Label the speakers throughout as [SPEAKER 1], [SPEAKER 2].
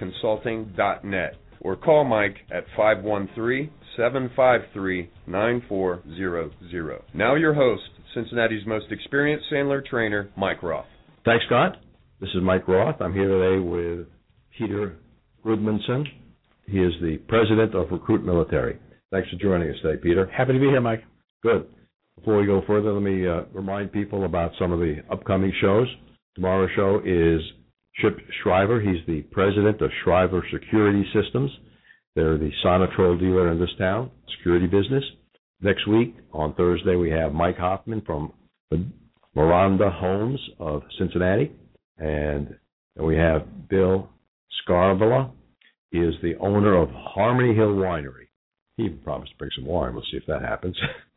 [SPEAKER 1] rothconsulting.net or call Mike at 513 753 9400. Now, your host, Cincinnati's most experienced Sandler trainer, Mike Roth.
[SPEAKER 2] Thanks, Scott. This is Mike Roth. I'm here today with Peter Gudmundsson. He is the president of Recruit Military. Thanks for joining us today, Peter.
[SPEAKER 3] Happy to be here, Mike.
[SPEAKER 2] Good. Before we go further, let me uh, remind people about some of the upcoming shows. Tomorrow's show is Chip Shriver. He's the president of Shriver Security Systems. They're the Sonitrol dealer in this town, security business. Next week, on Thursday, we have Mike Hoffman from Miranda Homes of Cincinnati. And we have Bill Scarvilla. He is the owner of Harmony Hill Winery. He even promised to bring some wine. We'll see if that happens.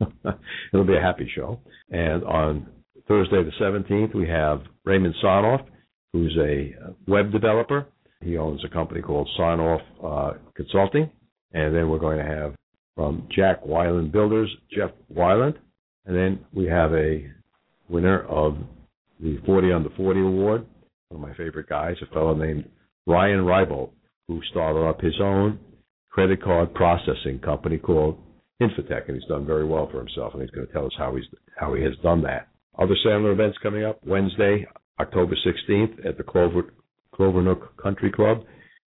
[SPEAKER 2] It'll be a happy show. And on Thursday the 17th, we have Raymond Sonoff, who's a web developer. He owns a company called Sonoff uh, Consulting. And then we're going to have from Jack Weiland Builders, Jeff Weiland. And then we have a winner of the 40 under 40 award, one of my favorite guys, a fellow named Ryan Reibold, who started up his own credit card processing company called Infotech, and he's done very well for himself, and he's going to tell us how he's how he has done that. Other Sandler events coming up Wednesday, October 16th at the Clover Clovernook Country Club.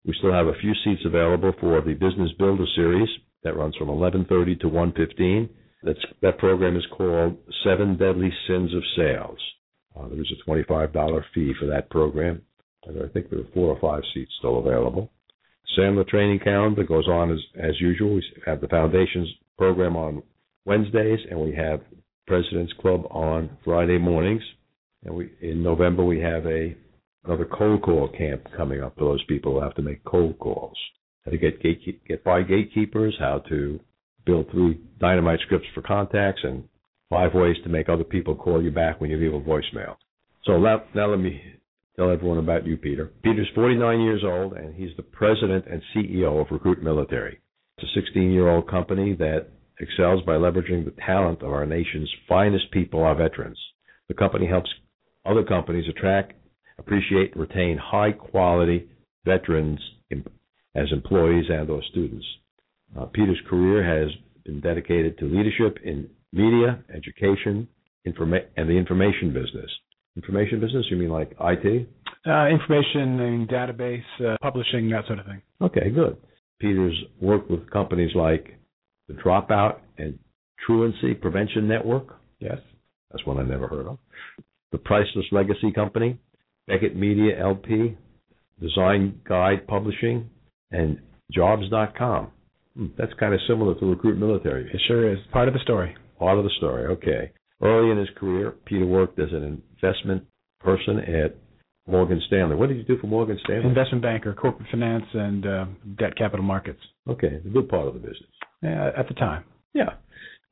[SPEAKER 2] We still have a few seats available for the Business Builder Series that runs from 11:30 to 1:15. That's, that program is called Seven Deadly Sins of Sales. Uh, there is a $25 fee for that program, and I think there are four or five seats still available. Sandler training calendar goes on as, as usual. We have the Foundations program on Wednesdays, and we have President's Club on Friday mornings. And we in November we have a another cold call camp coming up for those people who have to make cold calls. How to get get by gatekeepers, how to build through dynamite scripts for contacts, and five ways to make other people call you back when you leave a voicemail. So now, now let me tell everyone about you, Peter. Peter's 49 years old, and he's the president and CEO of Recruit Military. It's a 16 year old company that excels by leveraging the talent of our nation's finest people, our veterans. The company helps other companies attract, appreciate, and retain high quality veterans as employees and or students. Uh, Peter's career has been dedicated to leadership in media, education, informa- and the information business. Information business? You mean like IT?
[SPEAKER 3] Uh, information and database, uh, publishing, that sort of thing.
[SPEAKER 2] Okay, good. Peter's worked with companies like the Dropout and Truancy Prevention Network.
[SPEAKER 3] Yes.
[SPEAKER 2] That's one I never heard of. The Priceless Legacy Company, Beckett Media LP, Design Guide Publishing, and Jobs.com. Hmm, that's kind of similar to Recruit Military.
[SPEAKER 3] It sure is. Part of the story.
[SPEAKER 2] Part of the story. Okay. Early in his career, Peter worked as an investment person at Morgan Stanley. What did you do for Morgan Stanley?
[SPEAKER 3] Investment banker, corporate finance, and uh, debt capital markets.
[SPEAKER 2] Okay, a good part of the business.
[SPEAKER 3] Yeah, at the time.
[SPEAKER 2] Yeah.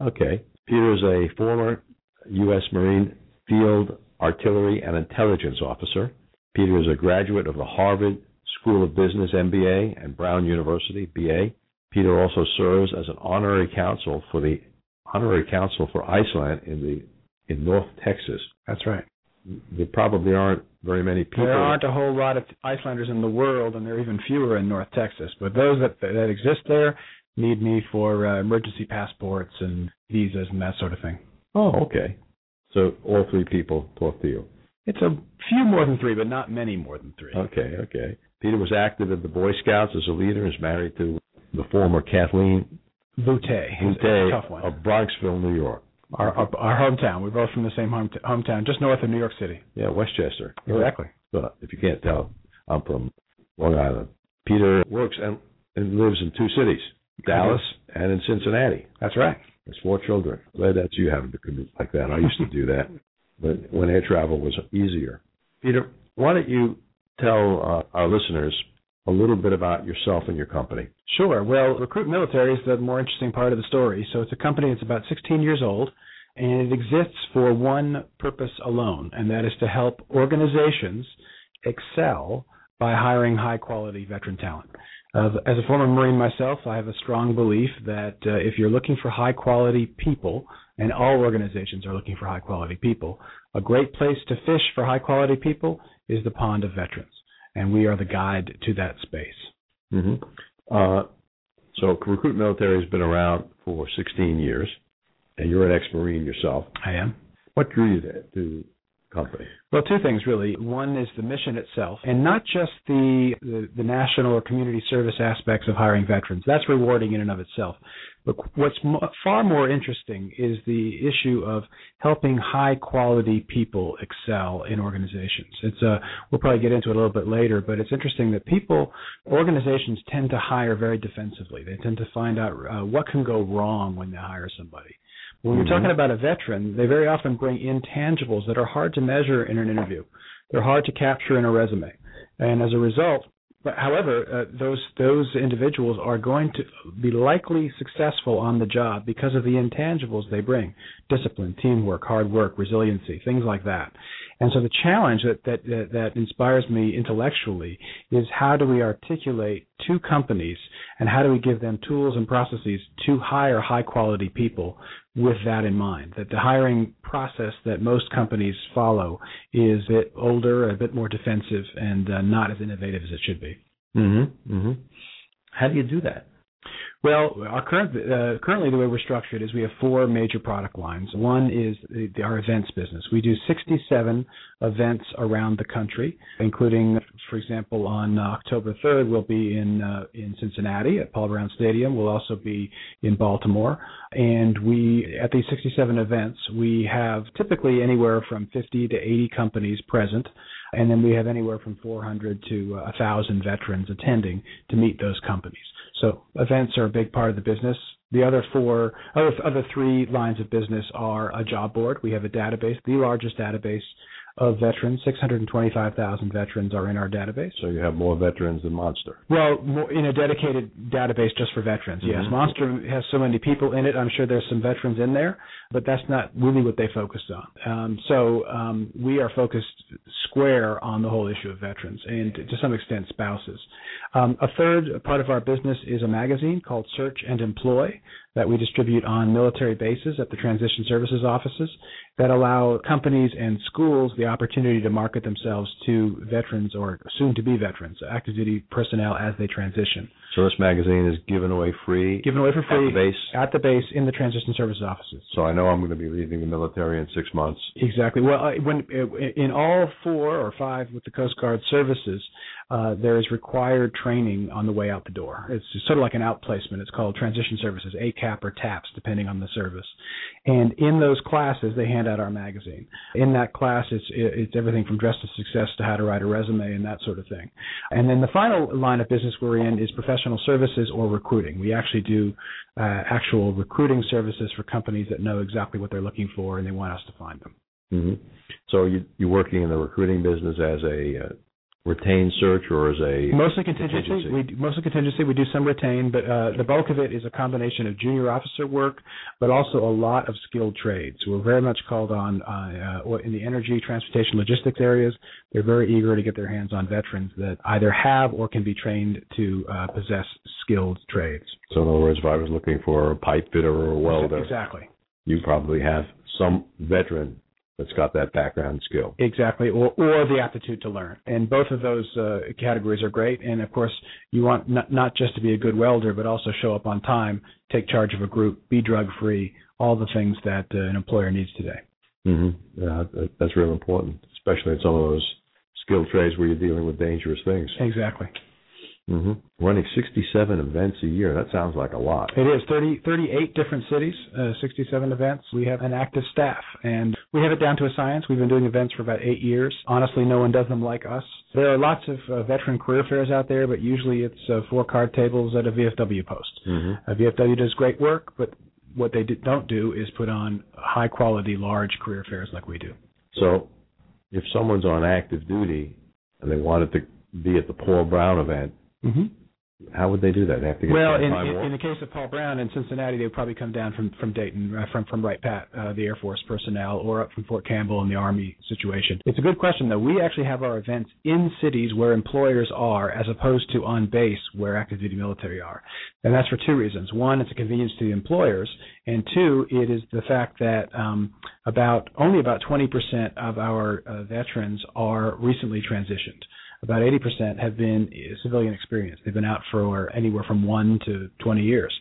[SPEAKER 2] Okay. Peter is a former U.S. Marine Field Artillery and Intelligence Officer. Peter is a graduate of the Harvard School of Business MBA and Brown University BA. Peter also serves as an honorary counsel for the honorary counsel for Iceland in the in North Texas.
[SPEAKER 3] That's right.
[SPEAKER 2] there probably aren't very many people.
[SPEAKER 3] There aren't a whole lot of Icelanders in the world, and there are even fewer in North Texas. But those that that exist there need me for uh, emergency passports and visas and that sort of thing.
[SPEAKER 2] Oh, okay. So all three people talk to you.
[SPEAKER 3] It's a few more than three, but not many more than three.
[SPEAKER 2] Okay, okay. Peter was active in the Boy Scouts as a leader. Is married to the former Kathleen
[SPEAKER 3] Boutte.
[SPEAKER 2] Boutte
[SPEAKER 3] Tough one.
[SPEAKER 2] of Bronxville, New York.
[SPEAKER 3] Our, our, our hometown. We're both from the same home hometown, just north of New York City.
[SPEAKER 2] Yeah, Westchester.
[SPEAKER 3] Exactly.
[SPEAKER 2] But if you can't tell, I'm from Long Island. Peter works and, and lives in two cities, Dallas and in Cincinnati.
[SPEAKER 3] That's right.
[SPEAKER 2] There's four children. Glad that's you having to commute like that. I used to do that, but when air travel was easier. Peter, why don't you tell uh, our listeners a little bit about yourself and your company?
[SPEAKER 3] Sure. Well, Recruit Military is the more interesting part of the story. So it's a company that's about 16 years old, and it exists for one purpose alone, and that is to help organizations excel by hiring high quality veteran talent. Uh, as a former Marine myself, I have a strong belief that uh, if you're looking for high quality people, and all organizations are looking for high quality people, a great place to fish for high quality people is the pond of veterans. And we are the guide to that space.
[SPEAKER 2] Mm-hmm. Uh, so, Recruit Military has been around for 16 years, and you're an ex Marine yourself.
[SPEAKER 3] I am.
[SPEAKER 2] What drew you to, to company?
[SPEAKER 3] Well, two things really. One is the mission itself, and not just the, the, the national or community service aspects of hiring veterans. That's rewarding in and of itself. But what's mo- far more interesting is the issue of helping high quality people excel in organizations. It's a we'll probably get into it a little bit later, but it's interesting that people organizations tend to hire very defensively. They tend to find out uh, what can go wrong when they hire somebody. When
[SPEAKER 2] Mm-hmm.
[SPEAKER 3] you're talking about a veteran, they very often bring intangibles that are hard to measure in an interview. They're hard to capture in a resume, and as a result, but however, uh, those those individuals are going to be likely successful on the job because of the intangibles they bring: discipline, teamwork, hard work, resiliency, things like that. And so the challenge that that that, that inspires me intellectually is how do we articulate to companies and how do we give them tools and processes to hire high quality people with that in mind that the hiring process that most companies follow is a bit older, a bit more defensive, and uh, not as innovative as it should be.
[SPEAKER 2] Mm-hmm. Mm-hmm. How do you do that?
[SPEAKER 3] Well, our current uh, currently the way we're structured is we have four major product lines. One is the, the, our events business. We do 67 events around the country, including, for example, on October 3rd we'll be in uh, in Cincinnati at Paul Brown Stadium. We'll also be in Baltimore, and we at these 67 events we have typically anywhere from 50 to 80 companies present. And then we have anywhere from 400 to uh, 1,000 veterans attending to meet those companies. So events are a big part of the business. The other four, other other three lines of business are a job board. We have a database, the largest database of veterans. 625,000 veterans are in our database.
[SPEAKER 2] So you have more veterans than Monster.
[SPEAKER 3] Well, more in a dedicated database just for veterans. Yes,
[SPEAKER 2] Mhm.
[SPEAKER 3] Monster has so many people in it. I'm sure there's some veterans in there, but that's not really what they focused on. Um, so um, we are focused square on the whole issue of veterans and to some extent spouses. Um, a third part of our business is a magazine called Search and Employ that we distribute on military bases at the transition services offices that allow companies and schools the opportunity to market themselves to veterans or soon to be veterans, active duty personnel as they transition.
[SPEAKER 2] So this magazine is given away free.
[SPEAKER 3] Given away for free
[SPEAKER 2] At the base.
[SPEAKER 3] at the base in the transition services offices.
[SPEAKER 2] So I know I'm going to be leaving the military in six months.
[SPEAKER 3] Exactly. Well, when in all four or five with the Coast Guard services, uh, there is required training on the way out the door. It's sort of like an outplacement. It's called transition services, ACAP or TAPS, depending on the service. And in those classes, they hand out our magazine. In that class, it's it's everything from dress to success to how to write a resume and that sort of thing. And then the final line of business we're in is professional services or recruiting. We actually do uh, actual recruiting services for companies that know exactly what they're looking for and they want us to find them.
[SPEAKER 2] hmm So you, you're working in the recruiting business as a uh, retained search or as a
[SPEAKER 3] Mostly contingency.
[SPEAKER 2] contingency?
[SPEAKER 3] We do- mostly contingency. We do some retain, but uh, the bulk of it is a combination of junior officer work, but also a lot of skilled trades. We're very much called on uh, uh, in the energy, transportation, logistics areas. They're very eager to get their hands on veterans that either have or can be trained to uh, possess skilled trades.
[SPEAKER 2] So in other words, if I was looking for a pipe fitter or a welder,
[SPEAKER 3] Exactly.
[SPEAKER 2] you probably have some veteran that's got that background skill.
[SPEAKER 3] Exactly, or or the aptitude to learn. And both of those uh, categories are great. And of course, you want not, not just to be a good welder, but also show up on time, take charge of a group, be drug free, all the things that uh, an employer needs today.
[SPEAKER 2] Mm-hmm. Yeah, that's real important, especially in some of those skilled trades where you're dealing with dangerous things.
[SPEAKER 3] Exactly.
[SPEAKER 2] Mm-hmm. Running 67 events a year, that sounds like a lot.
[SPEAKER 3] It is 30, 38 different cities, uh, 67 events. We have an active staff, and we have it down to a science. We've been doing events for about eight years. Honestly, no one does them like us. There are lots of uh, veteran career fairs out there, but usually it's uh, four card tables at a VFW post.
[SPEAKER 2] Mm-hmm.
[SPEAKER 3] VFW does great work, but what they do, don't do is put on high quality, large career fairs like we do.
[SPEAKER 2] So, if someone's on active duty and they wanted to be at the Paul Brown event,
[SPEAKER 3] Mm-hmm.
[SPEAKER 2] How would they do that? They have to get
[SPEAKER 3] well, in, in, in the case of Paul Brown in Cincinnati, they would probably come down from from Dayton, uh, from from Wright Pat, uh, the Air Force personnel, or up from Fort Campbell in the Army situation. It's a good question though. We actually have our events in cities where employers are, as opposed to on base where active duty military are, and that's for two reasons. One, it's a convenience to the employers, and two, it is the fact that um, about only about 20% of our uh, veterans are recently transitioned about 80% have been civilian experience. They've been out for anywhere from one to 20 years.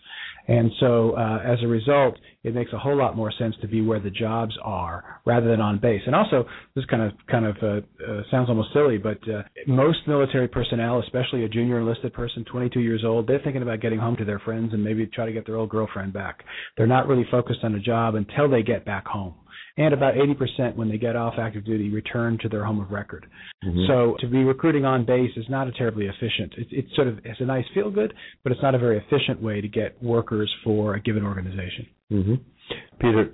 [SPEAKER 3] And so, uh, as a result, it makes a whole lot more sense to be where the jobs are rather than on base. And also, this kind of kind of uh, uh, sounds almost silly, but uh, most military personnel, especially a junior enlisted person, 22 years old, they're thinking about getting home to their friends and maybe try to get their old girlfriend back. They're not really focused on a job until they get back home and about 80% when they get off active duty return to their home of record.
[SPEAKER 2] Mm-hmm.
[SPEAKER 3] So to be recruiting on base is not a terribly efficient. It's, it's sort of it's a nice feel good, but it's not a very efficient way to get workers for a given organization.
[SPEAKER 2] Mm-hmm. Peter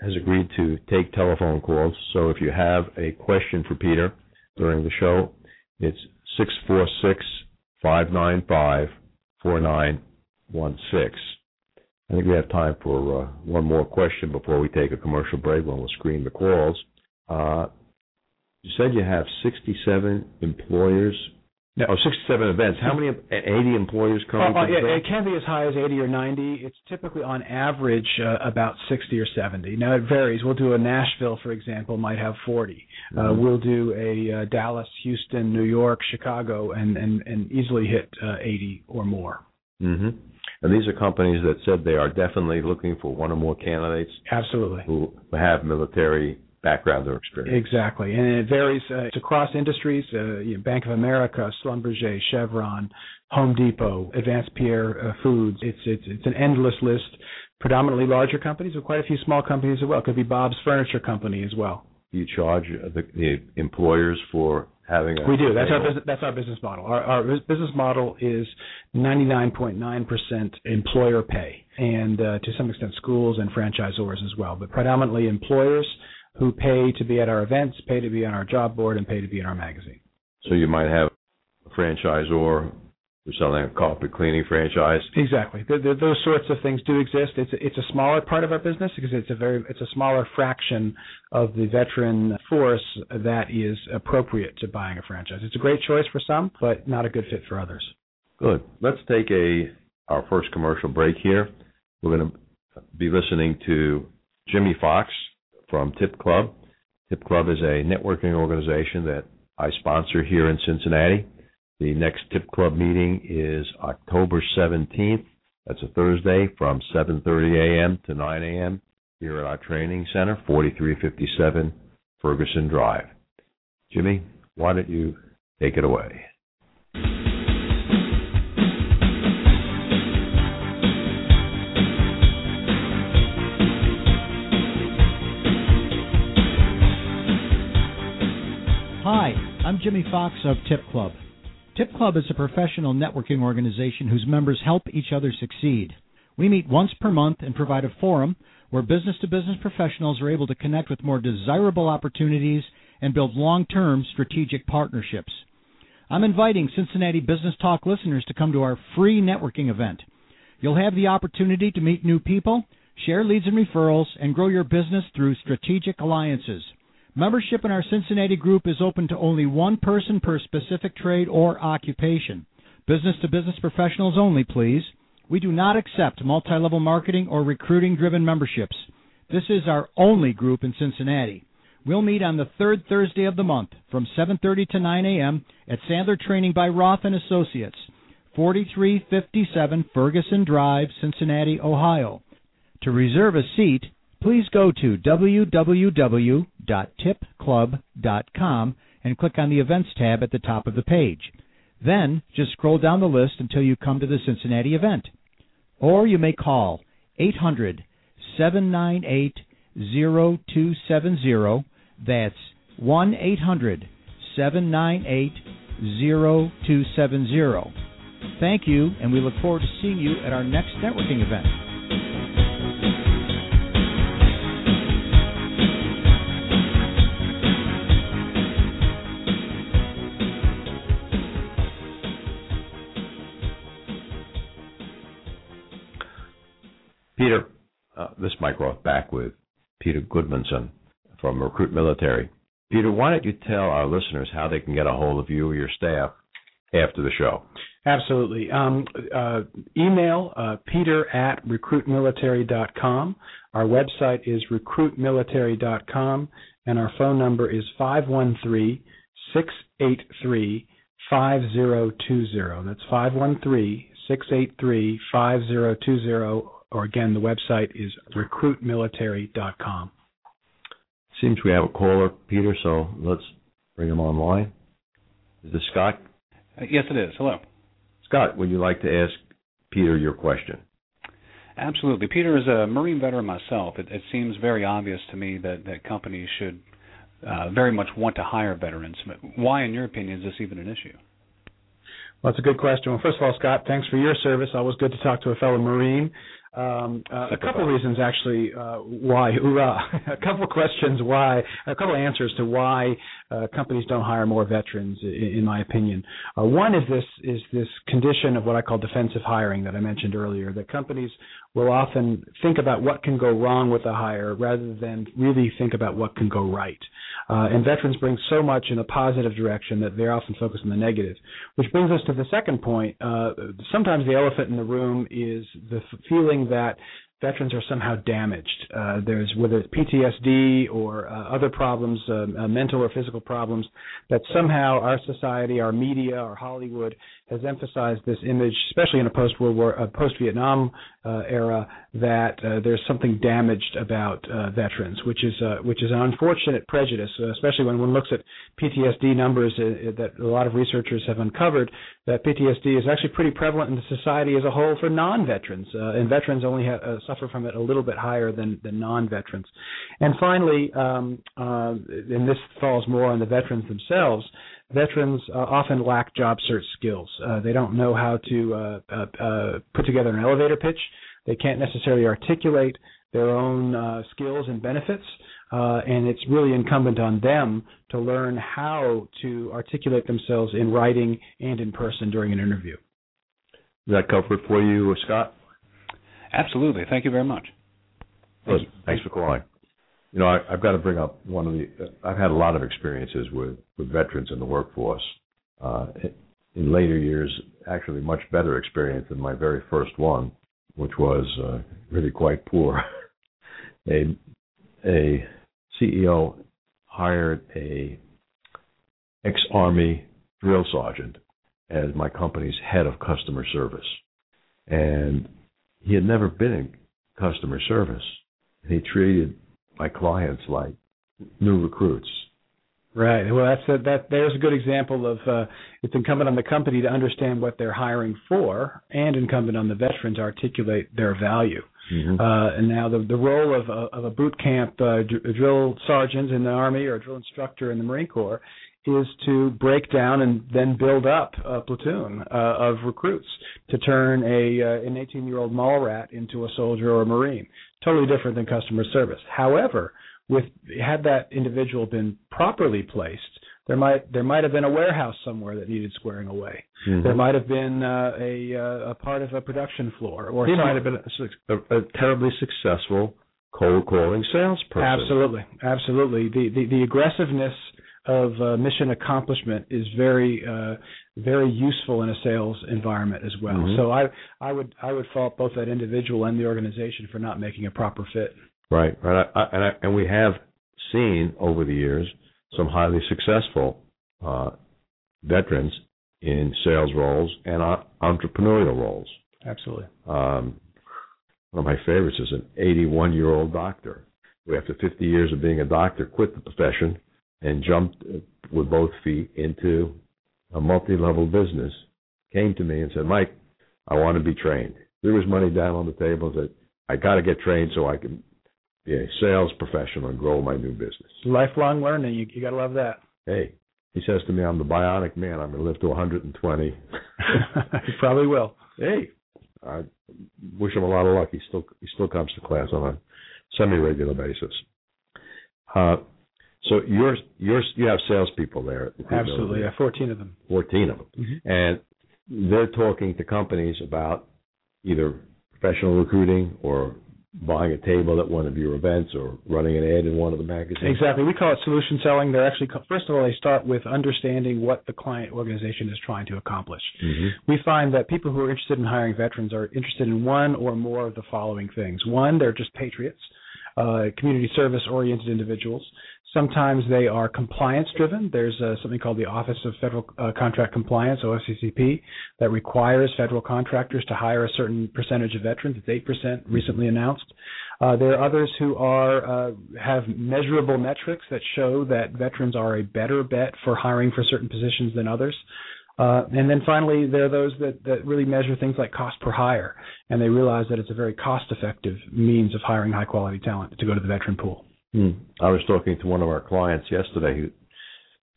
[SPEAKER 2] has agreed to take telephone calls. So if you have a question for Peter during the show, it's 646 595 4916. I think we have time for uh, one more question before we take a commercial break when we'll screen the calls. Uh, you said you have 67 employers.
[SPEAKER 3] No.
[SPEAKER 2] Oh, 67 events. How many? 80 employers coming
[SPEAKER 3] Oh,
[SPEAKER 2] to the
[SPEAKER 3] yeah, it can be as high as 80 or 90. It's typically on average uh, about 60 or 70. Now it varies. We'll do a Nashville, for example, might have 40. Uh,
[SPEAKER 2] Mhm.
[SPEAKER 3] we'll do a uh, Dallas, Houston, New York, Chicago, and and and easily hit uh, 80 or more.
[SPEAKER 2] hmm And these are companies that said they are definitely looking for one or more candidates
[SPEAKER 3] Absolutely.
[SPEAKER 2] who have military background or experience.
[SPEAKER 3] Exactly, and it varies. Uh, it's across industries. Uh, you know, Bank of America, Schlumberger, Chevron, Home Depot, Advanced Pierre uh, Foods. It's it's it's an endless list. Predominantly larger companies, but quite a few small companies as well. It Could be Bob's Furniture Company as well.
[SPEAKER 2] Do you charge the, the employers for having a
[SPEAKER 3] We do. That's our business. That's our business model. Our, our business model is 99.9% employer pay, and uh, to some extent schools and franchisors as well. But predominantly employers who pay to be at our events, pay to be on our job board, and pay to be in our magazine.
[SPEAKER 2] So you might have a franchisor who's selling a carpet cleaning franchise.
[SPEAKER 3] Exactly. Th th those sorts of things do exist. It's a, it's a smaller part of our business because it's a very it's a smaller fraction of the veteran force that is appropriate to buying a franchise. It's a great choice for some, but not a good fit for others.
[SPEAKER 2] Good. Let's take a our first commercial break here. We're going to be listening to Jimmy Fox from Tip Club. Tip Club is a networking organization that I sponsor here in Cincinnati. The next Tip Club meeting is October 17th. That's a Thursday from 7:30 a.m. to 9 a.m. here at our training center, 4357 Ferguson Drive. Jimmy, why don't you take it away?
[SPEAKER 4] Hi, I'm Jimmy Fox of Tip Club. Tip Club is a professional networking organization whose members help each other succeed. We meet once per month and provide a forum where business to business professionals are able to connect with more desirable opportunities and build long term strategic partnerships. I'm inviting Cincinnati Business Talk listeners to come to our free networking event. You'll have the opportunity to meet new people, share leads and referrals, and grow your business through strategic alliances. Membership in our Cincinnati group is open to only one person per specific trade or occupation. Business to business professionals only, please. We do not accept multi level marketing or recruiting driven memberships. This is our only group in Cincinnati. We'll meet on the third Thursday of the month from 7:30 to 9 a.m. at Sandler Training by Roth and Associates, 4357 Ferguson Drive, Cincinnati, Ohio. To reserve a seat, please go to www.tipclub.com and click on the Events tab at the top of the page. Then just scroll down the list until you come to the Cincinnati event. Or you may call 800 798 0270. That's 1 800 798 0270. Thank you, and we look forward to seeing you at our next networking event.
[SPEAKER 2] Peter, uh, this is Mike Roth back with Peter Gudmundsson from Recruit Military. Peter, why don't you tell our listeners how they can get a hold of you or your staff after the show?
[SPEAKER 3] Absolutely. Um, uh, email uh, peter at recruitmilitary.com. Our website is recruitmilitary.com, and our phone number is 513 683 5020. That's 513 683 5020 or again, the website is recruitmilitary.com.
[SPEAKER 2] Seems we have a caller, Peter, so let's bring him online. Is this Scott?
[SPEAKER 5] Uh, yes, it is. Hello.
[SPEAKER 2] Scott, would you like to ask Peter your question?
[SPEAKER 5] Absolutely. Peter, as a Marine veteran myself, it, it seems very obvious to me that, that companies should uh, very much want to hire veterans. Why, in your opinion, is this even an issue?
[SPEAKER 3] Well, that's a good question. Well, first of all, Scott, thanks for your service. Always good to talk to a fellow Marine. Um, uh, a couple of reasons, actually, uh, why. Hoorah! a couple of questions why. A couple of answers to why uh, companies don't hire more veterans, in, in my opinion. Uh, one is this is this condition of what I call defensive hiring that I mentioned earlier. That companies will often think about what can go wrong with a hire rather than really think about what can go right. Uh, and veterans bring so much in a positive direction that they're often focused on the negative. Which brings us to the second point. Uh, sometimes the elephant in the room is the f- feeling that veterans are somehow damaged. Uh, there's whether it's PTSD or uh, other problems, uh, uh, mental or physical problems, that somehow our society, our media, our Hollywood has emphasized this image, especially in a post-World War, uh, post-Vietnam uh, era, that uh, there's something damaged about uh, veterans, which is uh, which is an unfortunate prejudice, uh, especially when one looks at PTSD numbers that a lot of researchers have uncovered. That PTSD is actually pretty prevalent in the society as a whole for non-veterans, and veterans only suffer from it a little bit higher than, than non-veterans. And finally, um, and this falls more on the veterans themselves veterans uh, often lack job search skills. Uh, they don't know how to uh, uh, uh, put together an elevator pitch. They can't necessarily articulate their own uh, skills and benefits, and it's really incumbent on them to learn how to articulate themselves in writing and in person during an interview.
[SPEAKER 2] Is that comfort for you, Scott?
[SPEAKER 5] Absolutely. Thank you very much.
[SPEAKER 2] Good. Thanks for calling. You know, I, have got to bring up one of the. I've had a lot of experiences with with veterans in the workforce. Uh, in later years, actually, much better experience than my very first one, which was uh, really quite poor. a a CEO hired a ex-army drill sergeant as my company's head of customer service, and he had never been in customer service. And he treated my clients like new recruits.
[SPEAKER 3] Right. Well, that's a, that. There's a good example of uh, it's incumbent on the company to understand what they're hiring for, and incumbent on the veterans to articulate their value. Mm-hmm. Uh, and now the the role of a, of a boot camp uh, drill sergeant in the army or a drill instructor in the Marine Corps is to break down and then build up a platoon uh, of recruits to turn a uh, an 18 year old mall rat into a soldier or a marine. Totally different than customer service. However, with had that individual been properly placed, there might there might have been a warehouse somewhere that needed squaring away. Mm-hmm. There might have been uh, a uh, a part of a production floor, or
[SPEAKER 2] he might have been a, a, a terribly successful cold calling salesperson.
[SPEAKER 3] Absolutely, absolutely. The the, the aggressiveness of uh, mission accomplishment is very uh, very useful in a sales environment as well. Mm-hmm. So I I would I would fault both that individual and the organization for not making a proper fit.
[SPEAKER 2] Right, right, I, and I, and we have seen over the years some highly successful uh, veterans in sales roles and uh, entrepreneurial roles.
[SPEAKER 3] Absolutely.
[SPEAKER 2] Um, one of my favorites is an 81 year old doctor who, after 50 years of being a doctor, quit the profession and jumped with both feet into a multi level business. Came to me and said, Mike, I want to be trained. There was money down on the table said, I got to get trained so I can be a sales professional and grow my new business.
[SPEAKER 3] Lifelong learning. You, you got to love that.
[SPEAKER 2] Hey, he says to me, I'm the bionic man. I'm going to live to 120.
[SPEAKER 3] he probably will.
[SPEAKER 2] Hey, I wish him a lot of luck. He still he still comes to class on a semi-regular basis. Uh, so you're you're you have salespeople there.
[SPEAKER 3] Absolutely, yeah, 14 of them.
[SPEAKER 2] 14 of them,
[SPEAKER 3] mm-hmm.
[SPEAKER 2] and they're talking to companies about either professional recruiting or buying a table at one of your events or running an ad in one of the magazines?
[SPEAKER 3] Exactly. We call it solution selling. They're actually first of all they start with understanding what the client organization is trying to accomplish.
[SPEAKER 2] Mm-hmm.
[SPEAKER 3] We find that people who are interested in hiring veterans are interested in one or more of the following things. One, they're just patriots. Uh, community service oriented individuals. Sometimes they are compliance driven. There's uh, something called the Office of Federal uh, Contract Compliance, OFCCP, that requires federal contractors to hire a certain percentage of veterans. It's 8% recently announced. Uh, there are others who are uh, have measurable metrics that show that veterans are a better bet for hiring for certain positions than others. Uh, and then finally, there are those that, that really measure things like cost per hire, and they realize that it's a very cost-effective means of hiring high-quality talent to go to the veteran pool.
[SPEAKER 2] Hmm. I was talking to one of our clients yesterday who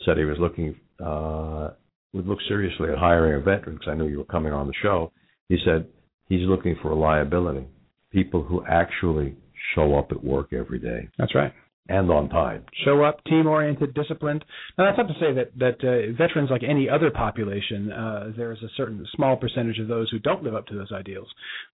[SPEAKER 2] said he was looking uh, would look seriously at hiring a veteran because I knew you were coming on the show. He said he's looking for reliability, people who actually show up at work every day.
[SPEAKER 3] That's right.
[SPEAKER 2] And on time.
[SPEAKER 3] Show up, team oriented, disciplined. Now that's not to say that that uh, veterans, like any other population, uh, there is a certain small percentage of those who don't live up to those ideals.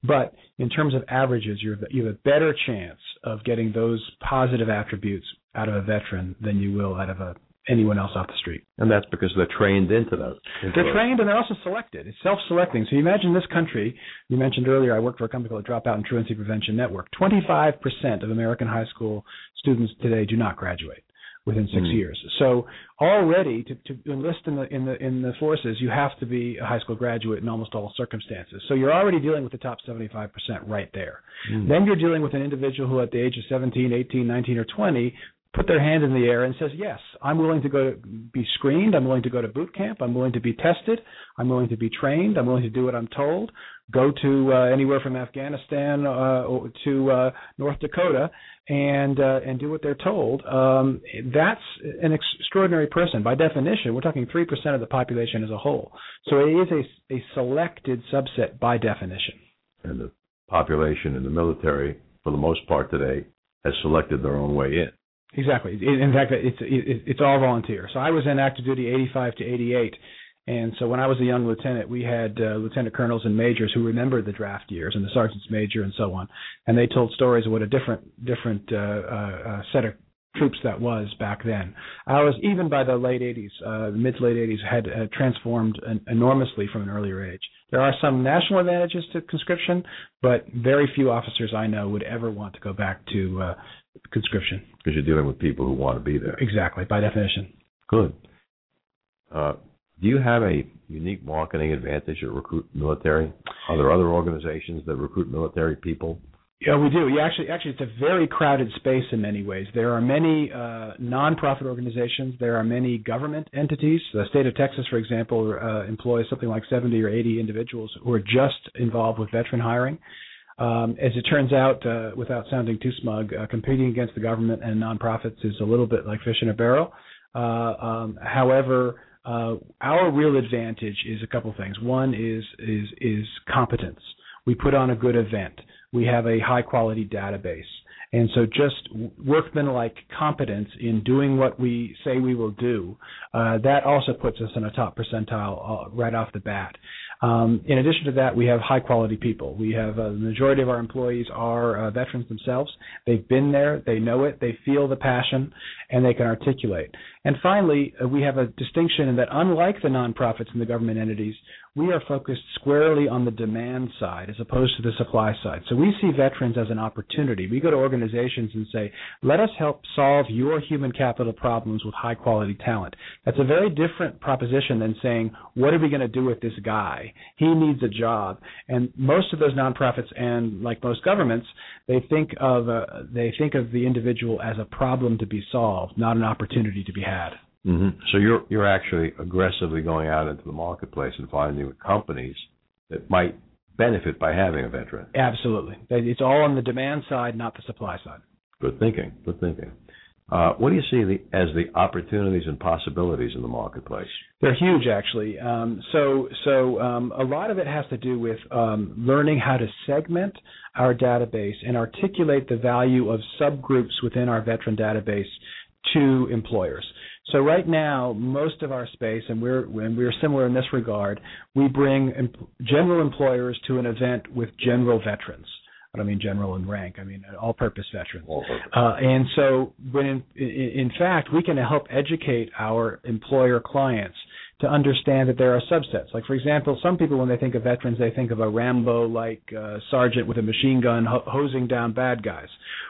[SPEAKER 3] But in terms of averages, you you have a better chance of getting those positive attributes out of a veteran than you will out of a anyone else off the street.
[SPEAKER 2] And that's because they're trained into those.
[SPEAKER 3] Into they're those. trained and they're also selected. It's self-selecting. So you imagine this country. You mentioned earlier I worked for a company called Dropout and Truancy Prevention Network. 25% of American high school students today do not graduate within six
[SPEAKER 2] mm.
[SPEAKER 3] years. So already to, to enlist in the in the in the forces, you have to be a high school graduate in almost all circumstances. So you're already dealing with the top 75% right there.
[SPEAKER 2] Mm.
[SPEAKER 3] Then you're dealing with an individual who at the age of 17, 18, 19 or 20 put their hand in the air and says, "Yes, I'm willing to go to be screened. I'm willing to go to boot camp. I'm willing to be tested. I'm willing to be trained. I'm willing to do what I'm told. Go to uh, anywhere from Afghanistan uh, to uh, North Dakota and uh, and do what they're told." Um, that's an extraordinary person. By definition, we're talking three percent of the population as a whole. So it is a a selected subset by definition.
[SPEAKER 2] And the population in the military, for the most part today, has selected their own way in.
[SPEAKER 3] Exactly. In fact, it's it's all volunteer. So I was in active duty 85 to 88, and so when I was a young lieutenant, we had uh, lieutenant colonels and majors who remembered the draft years and the sergeant's major and so on, and they told stories of what a different different uh, uh, uh set of troops that was back then. Ours, even by the late 80s, uh, mid to late 80s, had uh, transformed an, enormously from an earlier age. There are some national advantages to conscription, but very few officers I know would ever want to go back to uh, conscription.
[SPEAKER 2] Because you're dealing with people who want to be there.
[SPEAKER 3] Exactly, by definition.
[SPEAKER 2] Good. Uh, do you have a unique marketing advantage at Recruit Military? Are there other organizations that recruit military people?
[SPEAKER 3] Yeah, we do. Yeah, actually, actually, it's a very crowded space in many ways. There are many uh, nonprofit organizations. There are many government entities. The state of Texas, for example, uh, employs something like 70 or 80 individuals who are just involved with veteran hiring. Um, as it turns out, uh, without sounding too smug, uh, competing against the government and nonprofits is a little bit like fish in a barrel. Uh, um, however, uh, our real advantage is a couple things. One is is is competence. We put on a good event. We have a high quality database. And so just workmanlike competence in doing what we say we will do, uh, that also puts us in a top percentile uh, right off the bat. Um, in addition to that, we have high quality people. We have uh, the majority of our employees are uh, veterans themselves. They've been there, they know it, they feel the passion, and they can articulate. And finally, uh, we have a distinction in that unlike the nonprofits and the government entities, we are focused squarely on the demand side as opposed to the supply side. So we see veterans as an opportunity. We go to organizations and say, let us help solve your human capital problems with high quality talent. That's a very different proposition than saying, what are we going to do with this guy? He needs a job. And most of those nonprofits and like most governments, they think of uh, they think of the individual as a problem to be solved, not an opportunity to be had.
[SPEAKER 2] Mm-hmm. So you're you're actually aggressively going out into the marketplace and finding companies that might benefit by having a veteran.
[SPEAKER 3] Absolutely, it's all on the demand side, not the supply side.
[SPEAKER 2] Good thinking. Good thinking. Uh, what do you see the, as the opportunities and possibilities in the marketplace?
[SPEAKER 3] They're huge, actually. Um, so, so um, a lot of it has to do with um, learning how to segment our database and articulate the value of subgroups within our veteran database to employers. So right now, most of our space, and we're and we're similar in this regard, we bring general employers to an event with general veterans. I don't mean general in rank. I mean all-purpose veterans.
[SPEAKER 2] All-purpose.
[SPEAKER 3] Uh, and so, when in, in fact, we can help educate our employer clients to understand that there are subsets. Like, for example, some people, when they think of veterans, they think of a Rambo like uh, sergeant with a machine gun ho- hosing down bad guys.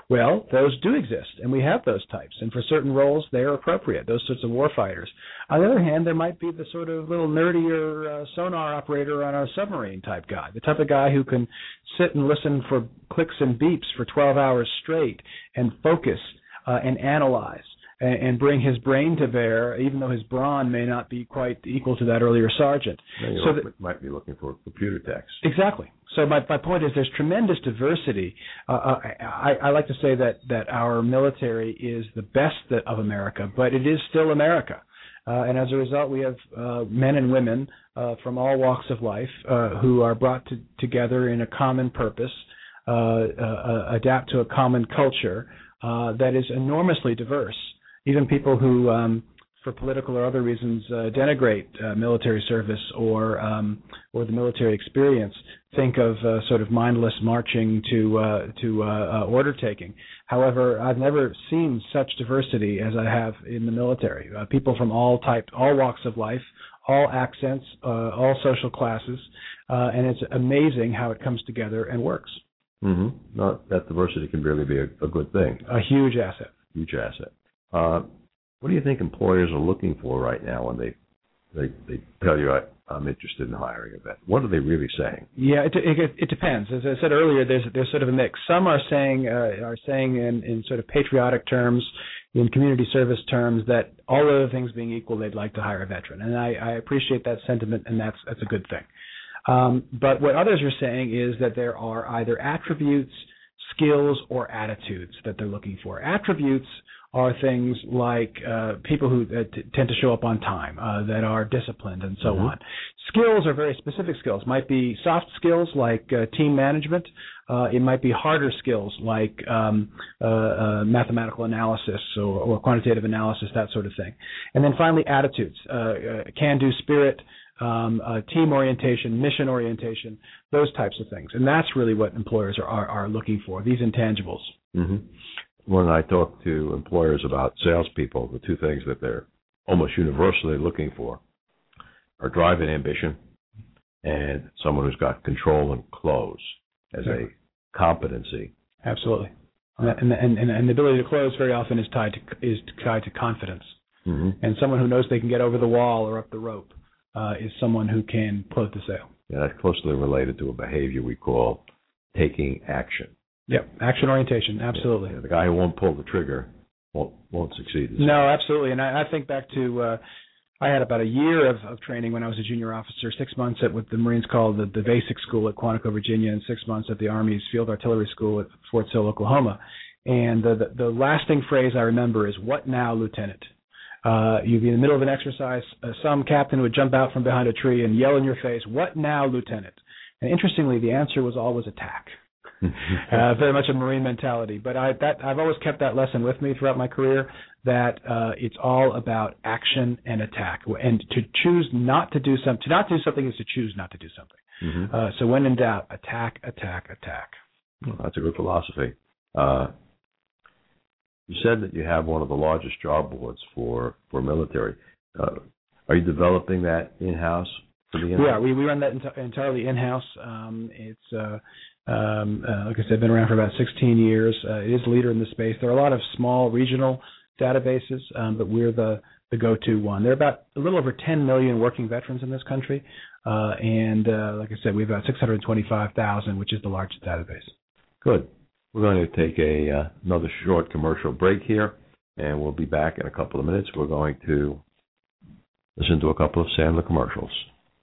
[SPEAKER 3] Well, those do exist, and we have those types. And for certain roles, they are appropriate, those sorts of warfighters. On the other hand, there might be the sort of little nerdier uh, sonar operator on a submarine type guy, the type of guy who can sit and listen for clicks and beeps for 12 hours straight and focus uh, and analyze and, bring his brain to bear, even though his brawn may not be quite equal to that earlier sergeant.
[SPEAKER 2] so that, might be looking for computer text.
[SPEAKER 3] Exactly. So my, my point is there's tremendous diversity. Uh, uh, I, I like to say that, that our military is the best of America, but it is still America. Uh, and as a result, we have uh, men and women uh, from all walks of life uh, who are brought to, together in a common purpose, uh, uh, adapt to a common culture that is enormously diverse even people who, um, for political or other reasons, uh, denigrate uh, military service or um, or the military experience, think of uh, sort of mindless marching to uh, to uh, uh, order taking. However, I've never seen such diversity as I have in the military. people from all types, all walks of life, all accents, all social classes, and it's amazing how it comes together and works.
[SPEAKER 2] Mm-hmm. No, that diversity can really be a, a good thing.
[SPEAKER 3] A huge asset.
[SPEAKER 2] Huge asset. Uh, what do you think employers are looking for right now when they they they tell you I, I'm interested in hiring a vet? What are they really saying?
[SPEAKER 3] Yeah, it, it, it depends. As I said earlier, there's there's sort of a mix. Some are saying uh, are saying in, in sort of patriotic terms, in community service terms, that all other things being equal, they'd like to hire a veteran, and I, I appreciate that sentiment, and that's that's a good thing. Um, but what others are saying is that there are either attributes, skills, or attitudes that they're looking for. Attributes are things like uh, people who uh, t- tend to show up on time, uh, that are disciplined, and so mm-hmm. on. Skills are very specific skills. Might be soft skills like uh, team management. Uh, it might be harder skills like um, uh, mathematical analysis or, or, quantitative analysis, that sort of thing. And then finally, attitudes, can-do spirit. Um, team orientation, mission orientation, those types of things, and that's really what employers are are, are looking for. These intangibles.
[SPEAKER 2] Mm-hmm when I talk to employers about salespeople, the two things that they're almost universally looking for are drive and ambition and someone who's got control and close as a competency.
[SPEAKER 3] Absolutely. And, and, and, and the ability to close very often is tied to is tied to confidence.
[SPEAKER 2] Mm-hmm.
[SPEAKER 3] And someone who knows they can get over the wall or up the rope uh, is someone who can close the sale.
[SPEAKER 2] Yeah, that's closely related to a behavior we call taking action.
[SPEAKER 3] Yep, action orientation, absolutely.
[SPEAKER 2] Yeah, the guy who won't pull the trigger won't won't succeed.
[SPEAKER 3] No, absolutely. And I, I think back to uh, I had about a year of, of training when I was a junior officer, six months at what the Marines call the, the basic school at Quantico, Virginia, and six months at the Army's Field Artillery School at Fort Sill, Oklahoma. And the, the, the lasting phrase I remember is, "What now, Lieutenant?" Uh, you'd be in the middle of an exercise. Uh, some captain would jump out from behind a tree and yell in your face, "What now, Lieutenant?" And interestingly, the answer was always attack. uh, very much a marine mentality. But I that I've always kept that lesson with me throughout my career that uh, it's all about action and attack. And to choose not to do something, to not do something is to choose not to do something.
[SPEAKER 2] Mm-hmm.
[SPEAKER 3] Uh, so when in doubt, attack, attack, attack.
[SPEAKER 2] Well, that's a good philosophy. Uh, you said that you have one of the largest job boards for for military. Uh, are you developing that in house?
[SPEAKER 3] Yeah, we we run that ent- entirely in house. Um, it's uh, um, uh, like I said, been around for about 16 years. Uh, it is a leader in the space. There are a lot of small regional databases, um, but we're the the go-to one. There are about a little over 10 million working veterans in this country, uh, and uh, like I said, we have about 625,000, which is the largest database.
[SPEAKER 2] Good. We're going to take a uh, another short commercial break here, and we'll be back in a couple of minutes. We're going to listen to a couple of Sandler commercials.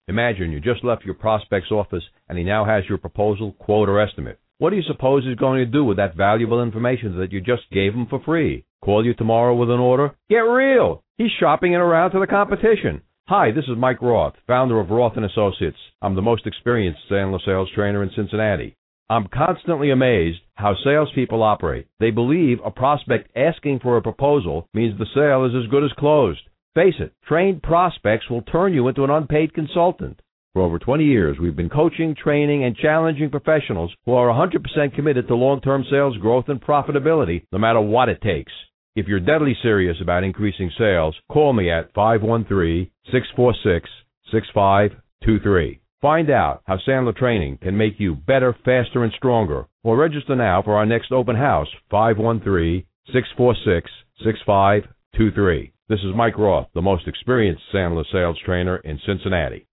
[SPEAKER 6] Imagine you just left your prospect's office and he now has your proposal, quote, or estimate. What do you suppose he's going to do with that valuable information that you just gave him for free? Call you tomorrow with an order? Get real! He's shopping it around to the competition. Hi, this is Mike Roth, founder of Roth and Associates. I'm the most experienced Sandler sales trainer in Cincinnati. I'm constantly amazed how salespeople operate. They believe a prospect asking for a proposal means the sale is as good as closed. Face it, trained prospects will turn you into an unpaid consultant. For over 20 years, we've been coaching, training, and challenging professionals who are 100% committed to long-term sales growth and profitability, no matter what it takes. If you're deadly serious about increasing sales, call me at 513-646-6523. Find out how Sandler Training can make you better, faster, and stronger. Or register now for our next open house, 513-646-6523. This is Mike Roth, the most experienced Sandler sales trainer in Cincinnati.